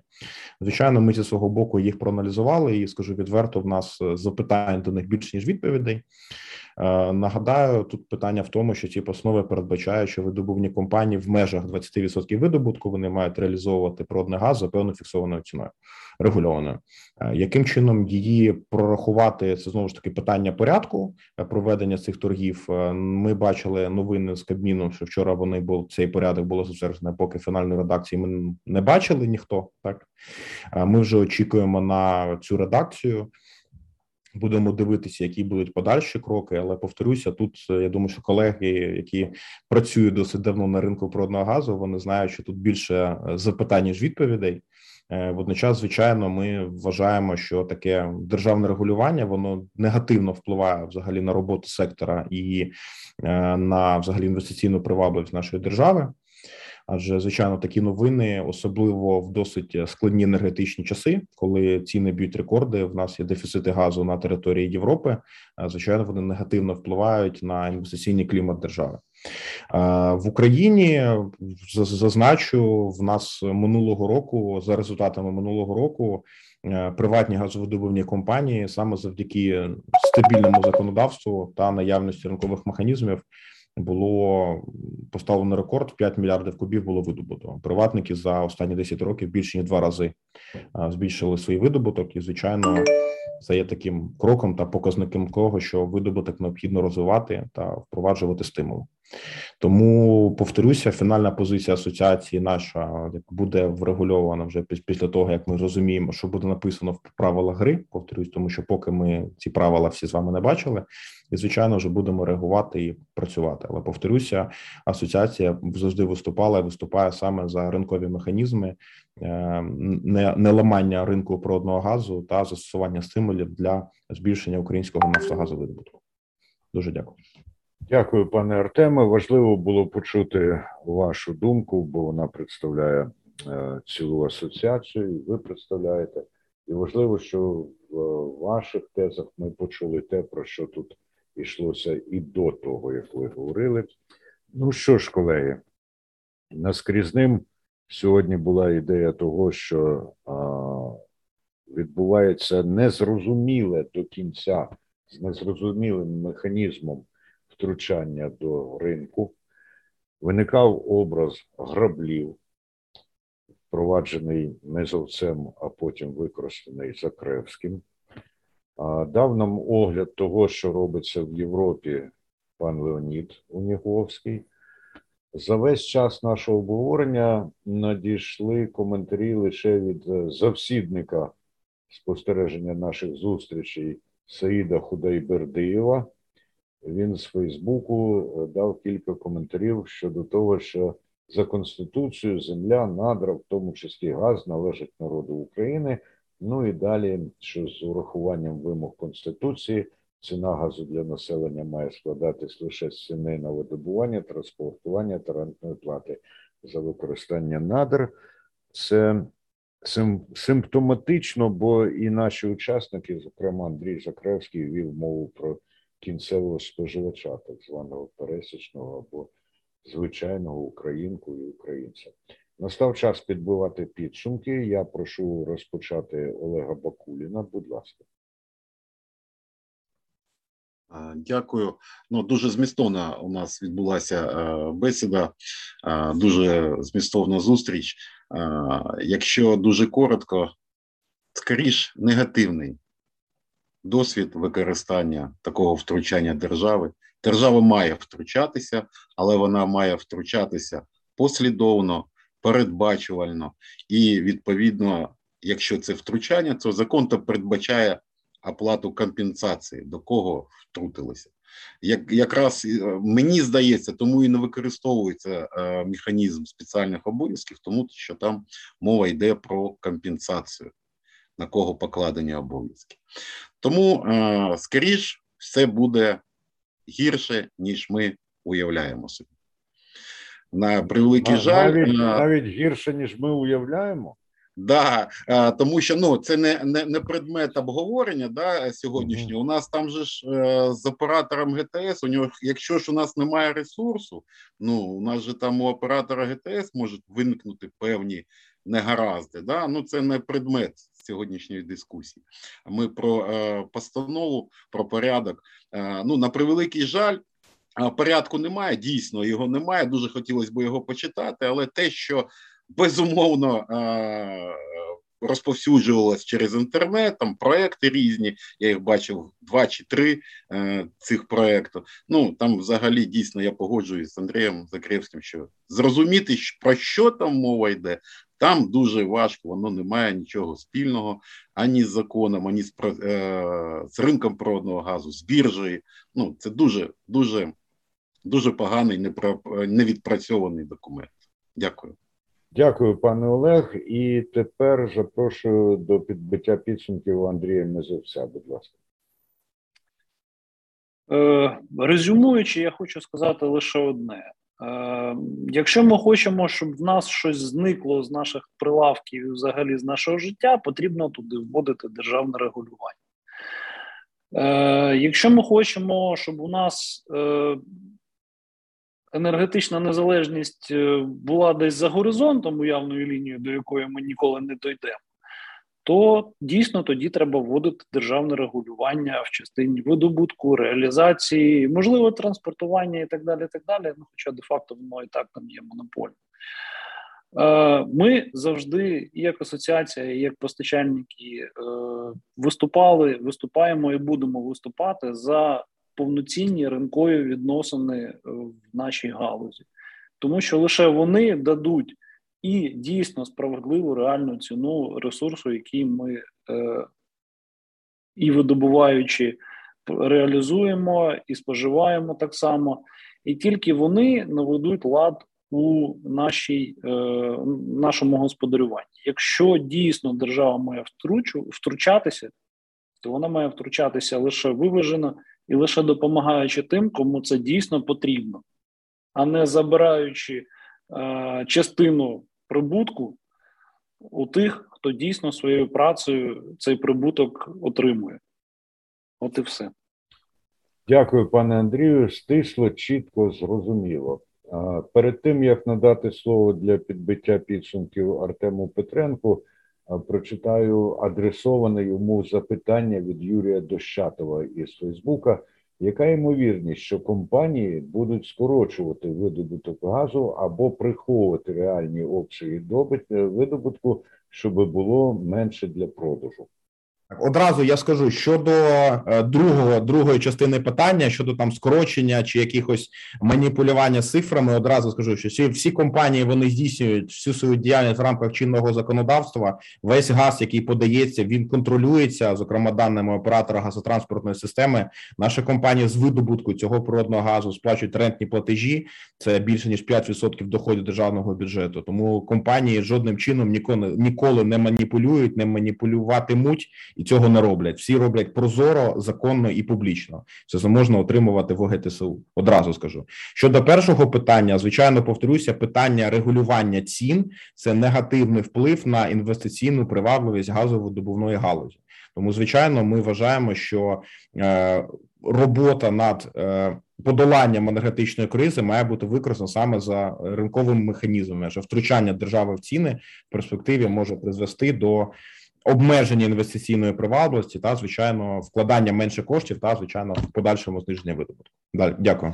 Звичайно, ми зі свого боку їх проаналізували, і скажу відверто, в нас запитань до них більше ніж відповідей. Е, нагадаю, тут питання в тому, що ці постанови передбачають, що видобувні компанії в межах 20% видобутку вони мають реалізовувати природний газ за певною фіксованою ціною. регульованою. Яким чином її прорахувати? Це знову ж таки питання порядку проведення цих торгів. Ми бачили новини з Кабміну, що вчора вони був цей порядок було затверджено, поки фінальної редакції ми не бачили ніхто. Так ми вже очікуємо на цю редакцію. Будемо дивитися, які будуть подальші кроки. Але повторюся, тут я думаю, що колеги, які працюють досить давно на ринку природного газу, вони знають, що тут більше запитань ніж відповідей. Е, водночас, звичайно, ми вважаємо, що таке державне регулювання воно негативно впливає взагалі на роботу сектора і е, на взагалі інвестиційну привабливість нашої держави. Адже звичайно такі новини, особливо в досить складні енергетичні часи, коли ціни б'ють рекорди. В нас є дефіцити газу на території Європи. Звичайно, вони негативно впливають на інвестиційний клімат держави в Україні. зазначу в нас минулого року за результатами минулого року. Е, приватні газовидобувні компанії саме завдяки стабільному законодавству та наявності ринкових механізмів було поставлено рекорд 5 мільярдів кубів було видобуто. Приватники за останні 10 років більше ніж два рази збільшили свій видобуток, і звичайно, це є таким кроком та показником того, що видобуток необхідно розвивати та впроваджувати стимули. Тому повторюся, фінальна позиція асоціації наша буде врегульована вже після того, як ми розуміємо, що буде написано в правилах гри. Повторюсь, тому що поки ми ці правила всі з вами не бачили, і звичайно вже будемо реагувати і працювати. Але повторюся, асоціація завжди виступала і виступає саме за ринкові механізми, не, не ламання ринку природного газу та застосування стимулів для збільшення українського нафтогазовидобутку. Дуже дякую. Дякую, пане Артеме. Важливо було почути вашу думку, бо вона представляє е, цілу асоціацію. Ви представляєте, і важливо, що в ваших тезах ми почули те, про що тут йшлося і до того, як ви говорили. Ну що ж, колеги, наскрізним сьогодні була ідея того, що а, відбувається незрозуміле до кінця з незрозумілим механізмом втручання до ринку. Виникав образ граблів, впроваджений Мезовцем, а потім використаний Закревським дав нам огляд того, що робиться в Європі пан Леонід Уніговський. За весь час нашого обговорення надійшли коментарі лише від е, завсідника спостереження наших зустрічей Саїда Худайбердиєва. Він з Фейсбуку е, дав кілька коментарів щодо того, що за Конституцією земля, надра, в тому числі газ, належить народу України. Ну і далі, що з урахуванням вимог Конституції, ціна газу для населення має складатись лише з ціни на видобування, транспортування та рентної плати за використання надр. Це симптоматично, бо і наші учасники, зокрема Андрій Закревський, вів мову про кінцевого споживача, так званого пересічного або звичайного українку і українця. Настав час підбивати підсумки. Я прошу розпочати Олега Бакуліна. Будь ласка. Дякую. Ну дуже змістовна у нас відбулася бесіда, дуже змістовна зустріч. Якщо дуже коротко, скоріш негативний досвід використання такого втручання держави. Держава має втручатися, але вона має втручатися послідовно передбачувально, і відповідно, якщо це втручання, то закон то передбачає оплату компенсації, до кого втрутилися. Як якраз е, мені здається, тому і не використовується е, механізм спеціальних обов'язків, тому що там мова йде про компенсацію, на кого покладені обов'язки. Тому, е, скоріш, все буде гірше, ніж ми уявляємо собі на превеликий жаль. Навіть, навіть гірше, ніж ми уявляємо. Да, тому що ну це не не, не предмет обговорення да, сьогоднішнього. У нас там же ж е, з оператором ГТС, у нього, якщо ж у нас немає ресурсу, ну у нас же там у оператора ГТС можуть виникнути певні негаразди. Да? Ну це не предмет сьогоднішньої дискусії. Ми про е, постанову, про порядок. Е, ну на превеликий жаль, порядку немає, дійсно його немає. Дуже хотілося б його почитати, але те, що безумовно розповсюджувалось через інтернет, там проекти різні. Я їх бачив два чи три е, цих проекту. Ну там взагалі дійсно я погоджуюсь з Андрієм Закревським, що зрозуміти, про що там мова йде. Там дуже важко, воно не має нічого спільного ані з законом, ані з е, з ринком природного газу, з біржею. Ну це дуже дуже дуже поганий, невідпрацьований документ. Дякую. Дякую, пане Олег. І тепер запрошую до підбиття підсумків Андрія Мезовця, будь ласка. Е, резюмуючи, я хочу сказати лише одне: е, якщо ми хочемо, щоб в нас щось зникло з наших прилавків і взагалі з нашого життя, потрібно туди вводити державне регулювання. Е, якщо ми хочемо, щоб у нас енергетична незалежність е, була десь за горизонтом, уявною лінією, до якої ми ніколи не дійдемо, то дійсно тоді треба вводити державне регулювання в частині видобутку, реалізації, можливо, транспортування і так далі. так далі. Ну, Хоча де-факто воно і так там є монополія. Е, ми завжди, і як асоціація, як постачальники, е, виступали, виступаємо і будемо виступати за повноцінні ринкові відносини е, в нашій галузі, тому що лише вони дадуть і дійсно справедливу реальну ціну ресурсу, який ми е, і видобуваючи, реалізуємо і споживаємо так само, і тільки вони наведуть лад у нашій, е, нашому господарюванні. Якщо дійсно держава має втручу, втручатися, то вона має втручатися лише виважено і лише допомагаючи тим, кому це дійсно потрібно, а не забираючи е, частину прибутку у тих, хто дійсно своєю працею цей прибуток отримує. От і все. Дякую, пане Андрію. Стисло, чітко, зрозуміло. Перед тим як надати слово для підбиття підсумків Артему Петренку прочитаю адресоване йому запитання від Юрія Дощатова із Фейсбука. Яка ймовірність, що компанії будуть скорочувати видобуток газу або приховувати реальні обсяги видобутку, щоб було менше для продажу? Одразу я скажу щодо е, другого другої частини питання щодо там скорочення чи якихось маніпулювання цифрами. Одразу скажу, що всі всі компанії вони здійснюють всю свою діяльність в рамках чинного законодавства. Весь газ, який подається, він контролюється, зокрема даними оператора газотранспортної системи. Наші компанії з видобутку цього природного газу сплачують рентні платежі. Це більше ніж 5% доходів державного бюджету. Тому компанії жодним чином ніколи ніколи не маніпулюють, не маніпулюватимуть і цього не роблять. Всі роблять прозоро, законно і публічно. Це можна отримувати в ОГТСУ. Одразу скажу. Щодо першого питання, звичайно, повторюся, питання регулювання цін це негативний вплив на інвестиційну привабливість газовидобувної галузі. Тому, звичайно, ми вважаємо, що е, робота над е, подоланням енергетичної кризи має бути використана саме за ринковими механізмами. Що втручання держави в ціни в перспективі може призвести до обмеження інвестиційної привабливості та звичайно вкладання менше коштів та звичайно в подальшому зниження видобутку. Далі дякую.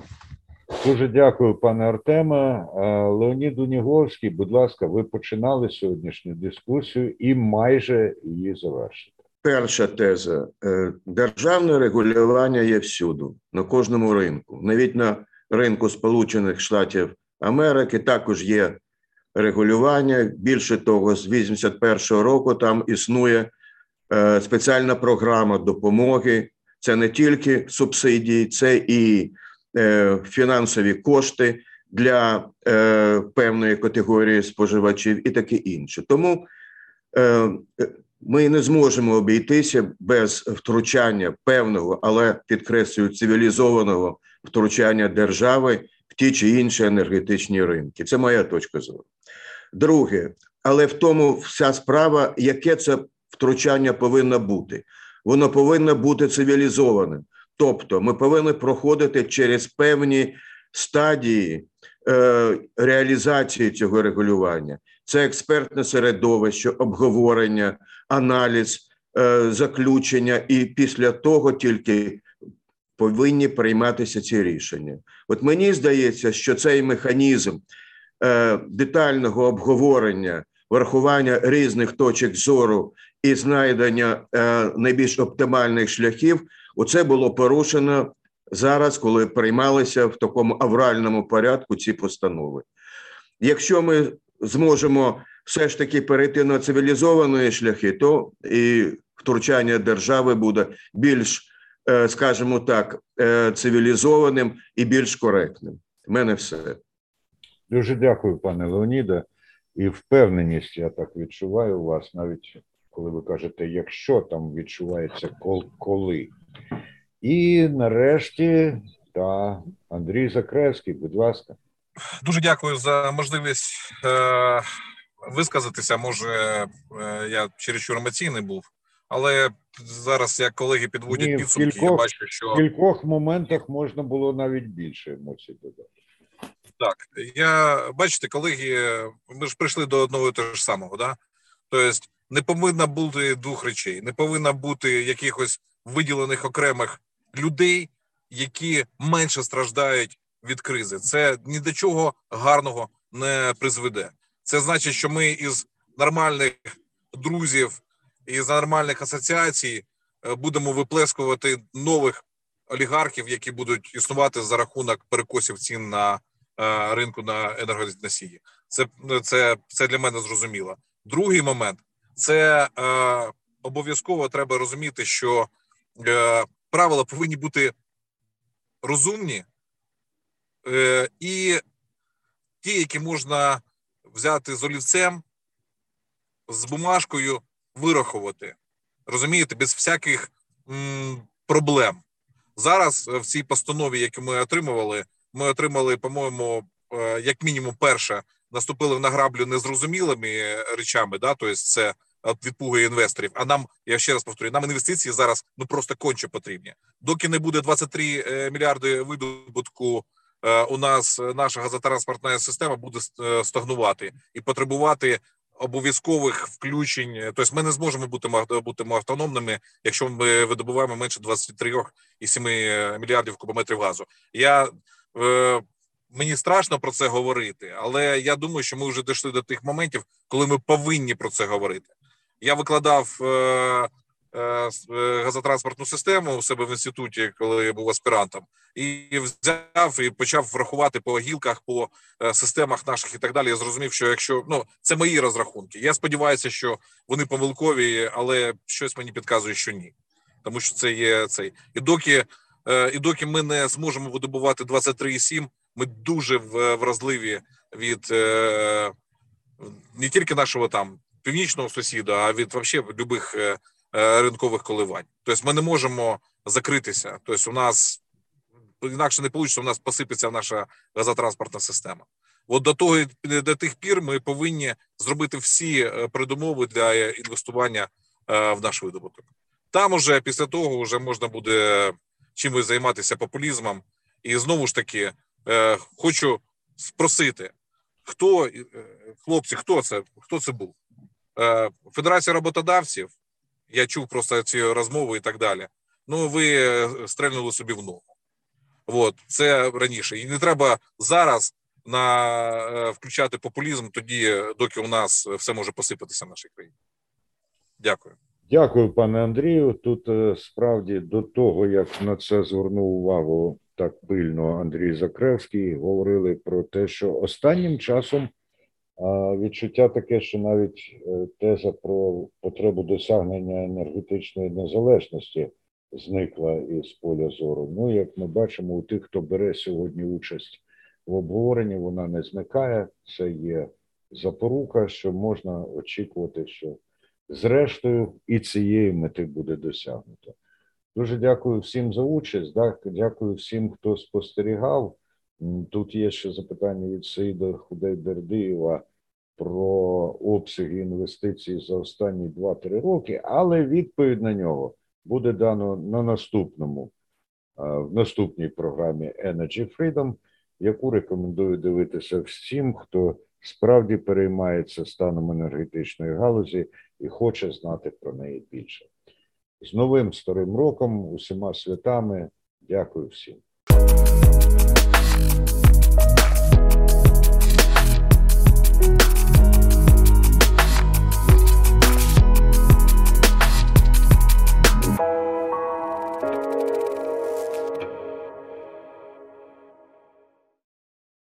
Дуже дякую, пане Артеме. Леонід Уніговський, будь ласка, ви починали сьогоднішню дискусію і майже її завершите. Перша теза: е, державне регулювання є всюди, на кожному ринку, навіть на ринку Сполучених Штатів Америки також є регулювання. Більше того, з 81-го року там існує е, спеціальна програма допомоги. Це не тільки субсидії, це і е, фінансові кошти для е, певної категорії споживачів і таке інше. Тому ми не зможемо обійтися без втручання певного, але підкреслюю цивілізованого втручання держави в ті чи інші енергетичні ринки. Це моя точка зору. Друге, але в тому вся справа, яке це втручання повинно бути. Воно повинно бути цивілізованим. Тобто, ми повинні проходити через певні стадії е, реалізації цього регулювання. Це експертне середовище, обговорення, аналіз, е, заключення, і після того тільки повинні прийматися ці рішення. От мені здається, що цей механізм Е, детального обговорення врахування різних точок зору і знайдення е, найбільш оптимальних шляхів, оце було порушено зараз, коли приймалися в такому авральному порядку ці постанови. Якщо ми зможемо все ж таки перейти на цивілізовані шляхи, то і втручання держави буде більш, скажімо так, е, цивілізованим і більш коректним. У мене все. Дуже дякую, пане Леоніде. І впевненість, я так відчуваю у вас, навіть коли ви кажете, якщо там відчувається коли. І нарешті, та Андрій Закревський, будь ласка. Дуже дякую за можливість е, висказатися. Може, е, я чересчур емоційний був, але зараз як колеги підводять Ні, підсумки, кількох, я бачу, що в кількох моментах можна було навіть більше емоцій додати. Так, я бачите, колеги, ми ж прийшли до одного і того ж самого, да? Тобто не повинно бути двох речей, не повинно бути якихось виділених окремих людей, які менше страждають від кризи. Це ні до чого гарного не призведе. Це значить, що ми із нормальних друзів із нормальних асоціацій е, будемо виплескувати нових олігархів, які будуть існувати за рахунок перекосів цін на е, ринку на енергоносії. Це це, це для мене зрозуміло. Другий момент це е, обов'язково треба розуміти, що е, правила повинні бути розумні е, і ті, які можна взяти з олівцем, з бумажкою, вирахувати. Розумієте, без всяких м, проблем. Зараз в цій постанові, яку ми отримували, ми отримали, по-моєму, е, як мінімум, перше, наступили на граблю незрозумілими речами. Да, тобто це відпугує інвесторів. А нам я ще раз повторюю, нам інвестиції зараз ну просто конче потрібні. Доки не буде 23 е, мільярди видобутку. Е, у нас наша газотранспортна система буде стагнувати і потребувати обов'язкових включень. Тобто ми не зможемо бути бути автономними, якщо ми видобуваємо менше 23,7 мільярдів кубометрів газу. Я е, Мені страшно про це говорити, але я думаю, що ми вже дійшли до тих моментів, коли ми повинні про це говорити. Я викладав е, Е, е, газотранспортну систему у себе в інституті, коли я був аспірантом, і взяв і почав врахувати по гілках, по е, системах наших і так далі. Я зрозумів, що якщо ну це мої розрахунки, я сподіваюся, що вони помилкові, але щось мені підказує, що ні, тому що це є цей. І доки і доки ми не зможемо видобувати 23,7, ми дуже вразливі від не тільки нашого там північного сусіда, а від вообще любих Е, ринкових коливань. Тобто ми не можемо закритися. Тобто, у нас інакше не вийде, у нас посипеться наша газотранспортна система. От до того до тих пір ми повинні зробити всі е, передумови для інвестування е, в наш видобуток. Там уже після того вже можна буде чимось займатися популізмом. І знову ж таки хочу спросити, хто хлопці, хто це? Хто це був? Федерація роботодавців я чув просто ці розмови і так далі. Ну, ви е, стрельнули собі в ногу. От, це раніше. І не треба зараз на е, включати популізм тоді, доки у нас все може посипатися в нашій країні. Дякую. Дякую, пане Андрію. Тут е, справді до того, як на це звернув увагу так пильно Андрій Закревський, говорили про те, що останнім часом. Відчуття таке, що навіть е, теза про потребу досягнення енергетичної незалежності зникла із поля зору. Ну, як ми бачимо, у тих, хто бере сьогодні участь в обговоренні, вона не зникає. Це є запорука, що можна очікувати, що зрештою і цієї мети буде досягнуто. Дуже дякую всім за участь. Дякую всім, хто спостерігав. Тут є ще запитання від Саїда Худайбердиєва про обсяги інвестицій за останні 2-3 роки, але відповідь на нього буде дано на наступному в наступній програмі Energy Freedom, яку рекомендую дивитися всім, хто справді переймається станом енергетичної галузі і хоче знати про неї більше. З новим старим роком, усіма святами. Дякую всім.